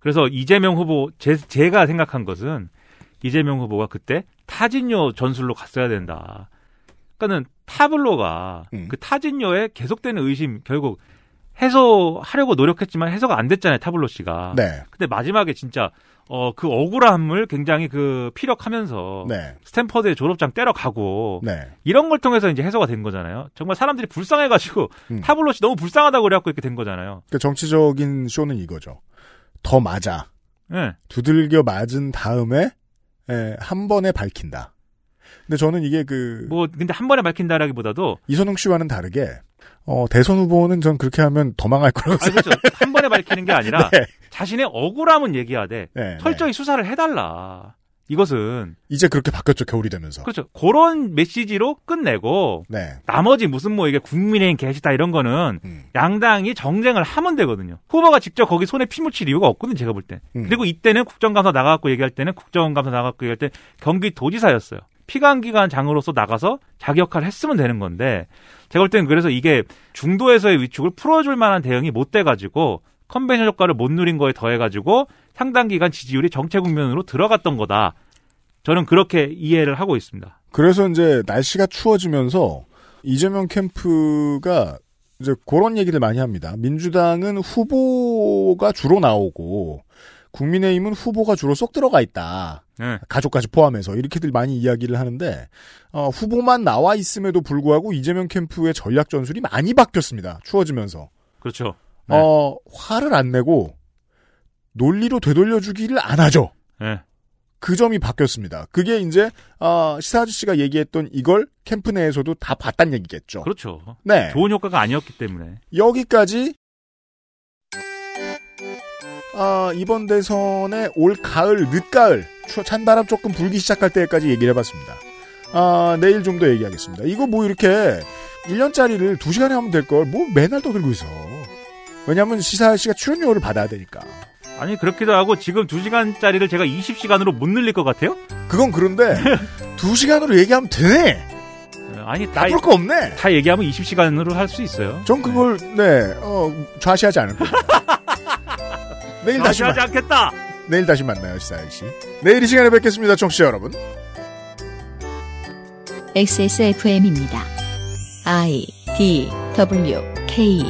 그래서 이재명 후보 제, 제가 생각한 것은 이재명 후보가 그때 타진요 전술로 갔어야 된다. 그러니까는 타블로가 음. 그 타진요에 계속되는 의심 결국 해소하려고 노력했지만 해소가 안 됐잖아요 타블로 씨가. 네. 근데 마지막에 진짜 어 그 억울함을 굉장히 그 피력하면서 네. 스탠퍼드의 졸업장 때려가고 네. 이런 걸 통해서 이제 해소가 된 거잖아요. 정말 사람들이 불쌍해가지고 음. 타블로 씨 너무 불쌍하다고 그래갖고 이렇게 된 거잖아요. 그 정치적인 쇼는 이거죠. 더 맞아. 네. 두들겨 맞은 다음에 에, 한 번에 밝힌다. 근데 저는 이게 그 뭐 근데 한 번에 밝힌다라기보다도 이선웅 씨와는 다르게 어, 대선 후보는 전 그렇게 하면 더 망할 거라고 아, 그렇죠. 한 번에 밝히는 게 아니라 네. 자신의 억울함은 얘기하되 네, 철저히 수사를 해달라. 이것은 이제 그렇게 바뀌었죠 겨울이 되면서. 그렇죠. 그런 메시지로 끝내고 네. 나머지 무슨 뭐 이게 국민의힘 개시다 이런 거는 음. 양당이 정쟁을 하면 되거든요. 후보가 직접 거기 손에 피 묻힐 이유가 없거든요. 제가 볼 때. 음. 그리고 이때는 국정감사 나가갖고 얘기할 때는 국정감사 나가갖고 얘기할 때 경기도지사였어요. 피감기관 장으로서 나가서 자기 역할을 했으면 되는 건데 제가 볼 때는 그래서 이게 중도에서의 위축을 풀어줄 만한 대응이 못 돼가지고 컨벤션 효과를 못 누린 거에 더해가지고 상당 기간 지지율이 정체 국면으로 들어갔던 거다. 저는 그렇게 이해를 하고 있습니다. 그래서 이제 날씨가 추워지면서 이재명 캠프가 이제 그런 얘기를 많이 합니다. 민주당은 후보가 주로 나오고 국민의힘은 후보가 주로 쏙 들어가 있다. 네. 가족까지 포함해서 이렇게들 많이 이야기를 하는데 어, 후보만 나와 있음에도 불구하고 이재명 캠프의 전략 전술이 많이 바뀌었습니다. 추워지면서 그렇죠. 네. 어, 화를 안 내고 논리로 되돌려주기를 안 하죠. 네. 그 점이 바뀌었습니다. 그게 이제 어, 시사 아저씨가 얘기했던 이걸 캠프 내에서도 다 봤단 얘기겠죠. 그렇죠. 네. 좋은 효과가 아니었기 때문에. 여기까지 아, 이번 대선의 올 가을, 늦가을, 추- 찬바람 조금 불기 시작할 때까지 얘기를 해봤습니다. 아, 내일 좀 더 얘기하겠습니다. 이거 뭐 이렇게 1년짜리를 2시간에 하면 될 걸 뭐 맨날 떠들고 있어. 왜냐면 시사 씨가 출연료를 받아야 되니까. 아니 그렇기도 하고 지금 2시간짜리를 제가 20시간으로 못 늘릴 것 같아요? 그건 그런데 2시간으로 얘기하면 되네. 아니 다 나쁠 거 없네. 다 얘기하면 20시간으로 할 수 있어요. 전 그걸 네, 어, 좌시하지 않을 거예요. 내일 다시 하지 만 않겠다. 내일 다시 만나요, 시사 씨. 내일 이 시간에 뵙겠습니다, 청취자 여러분. XSFM입니다. I D W K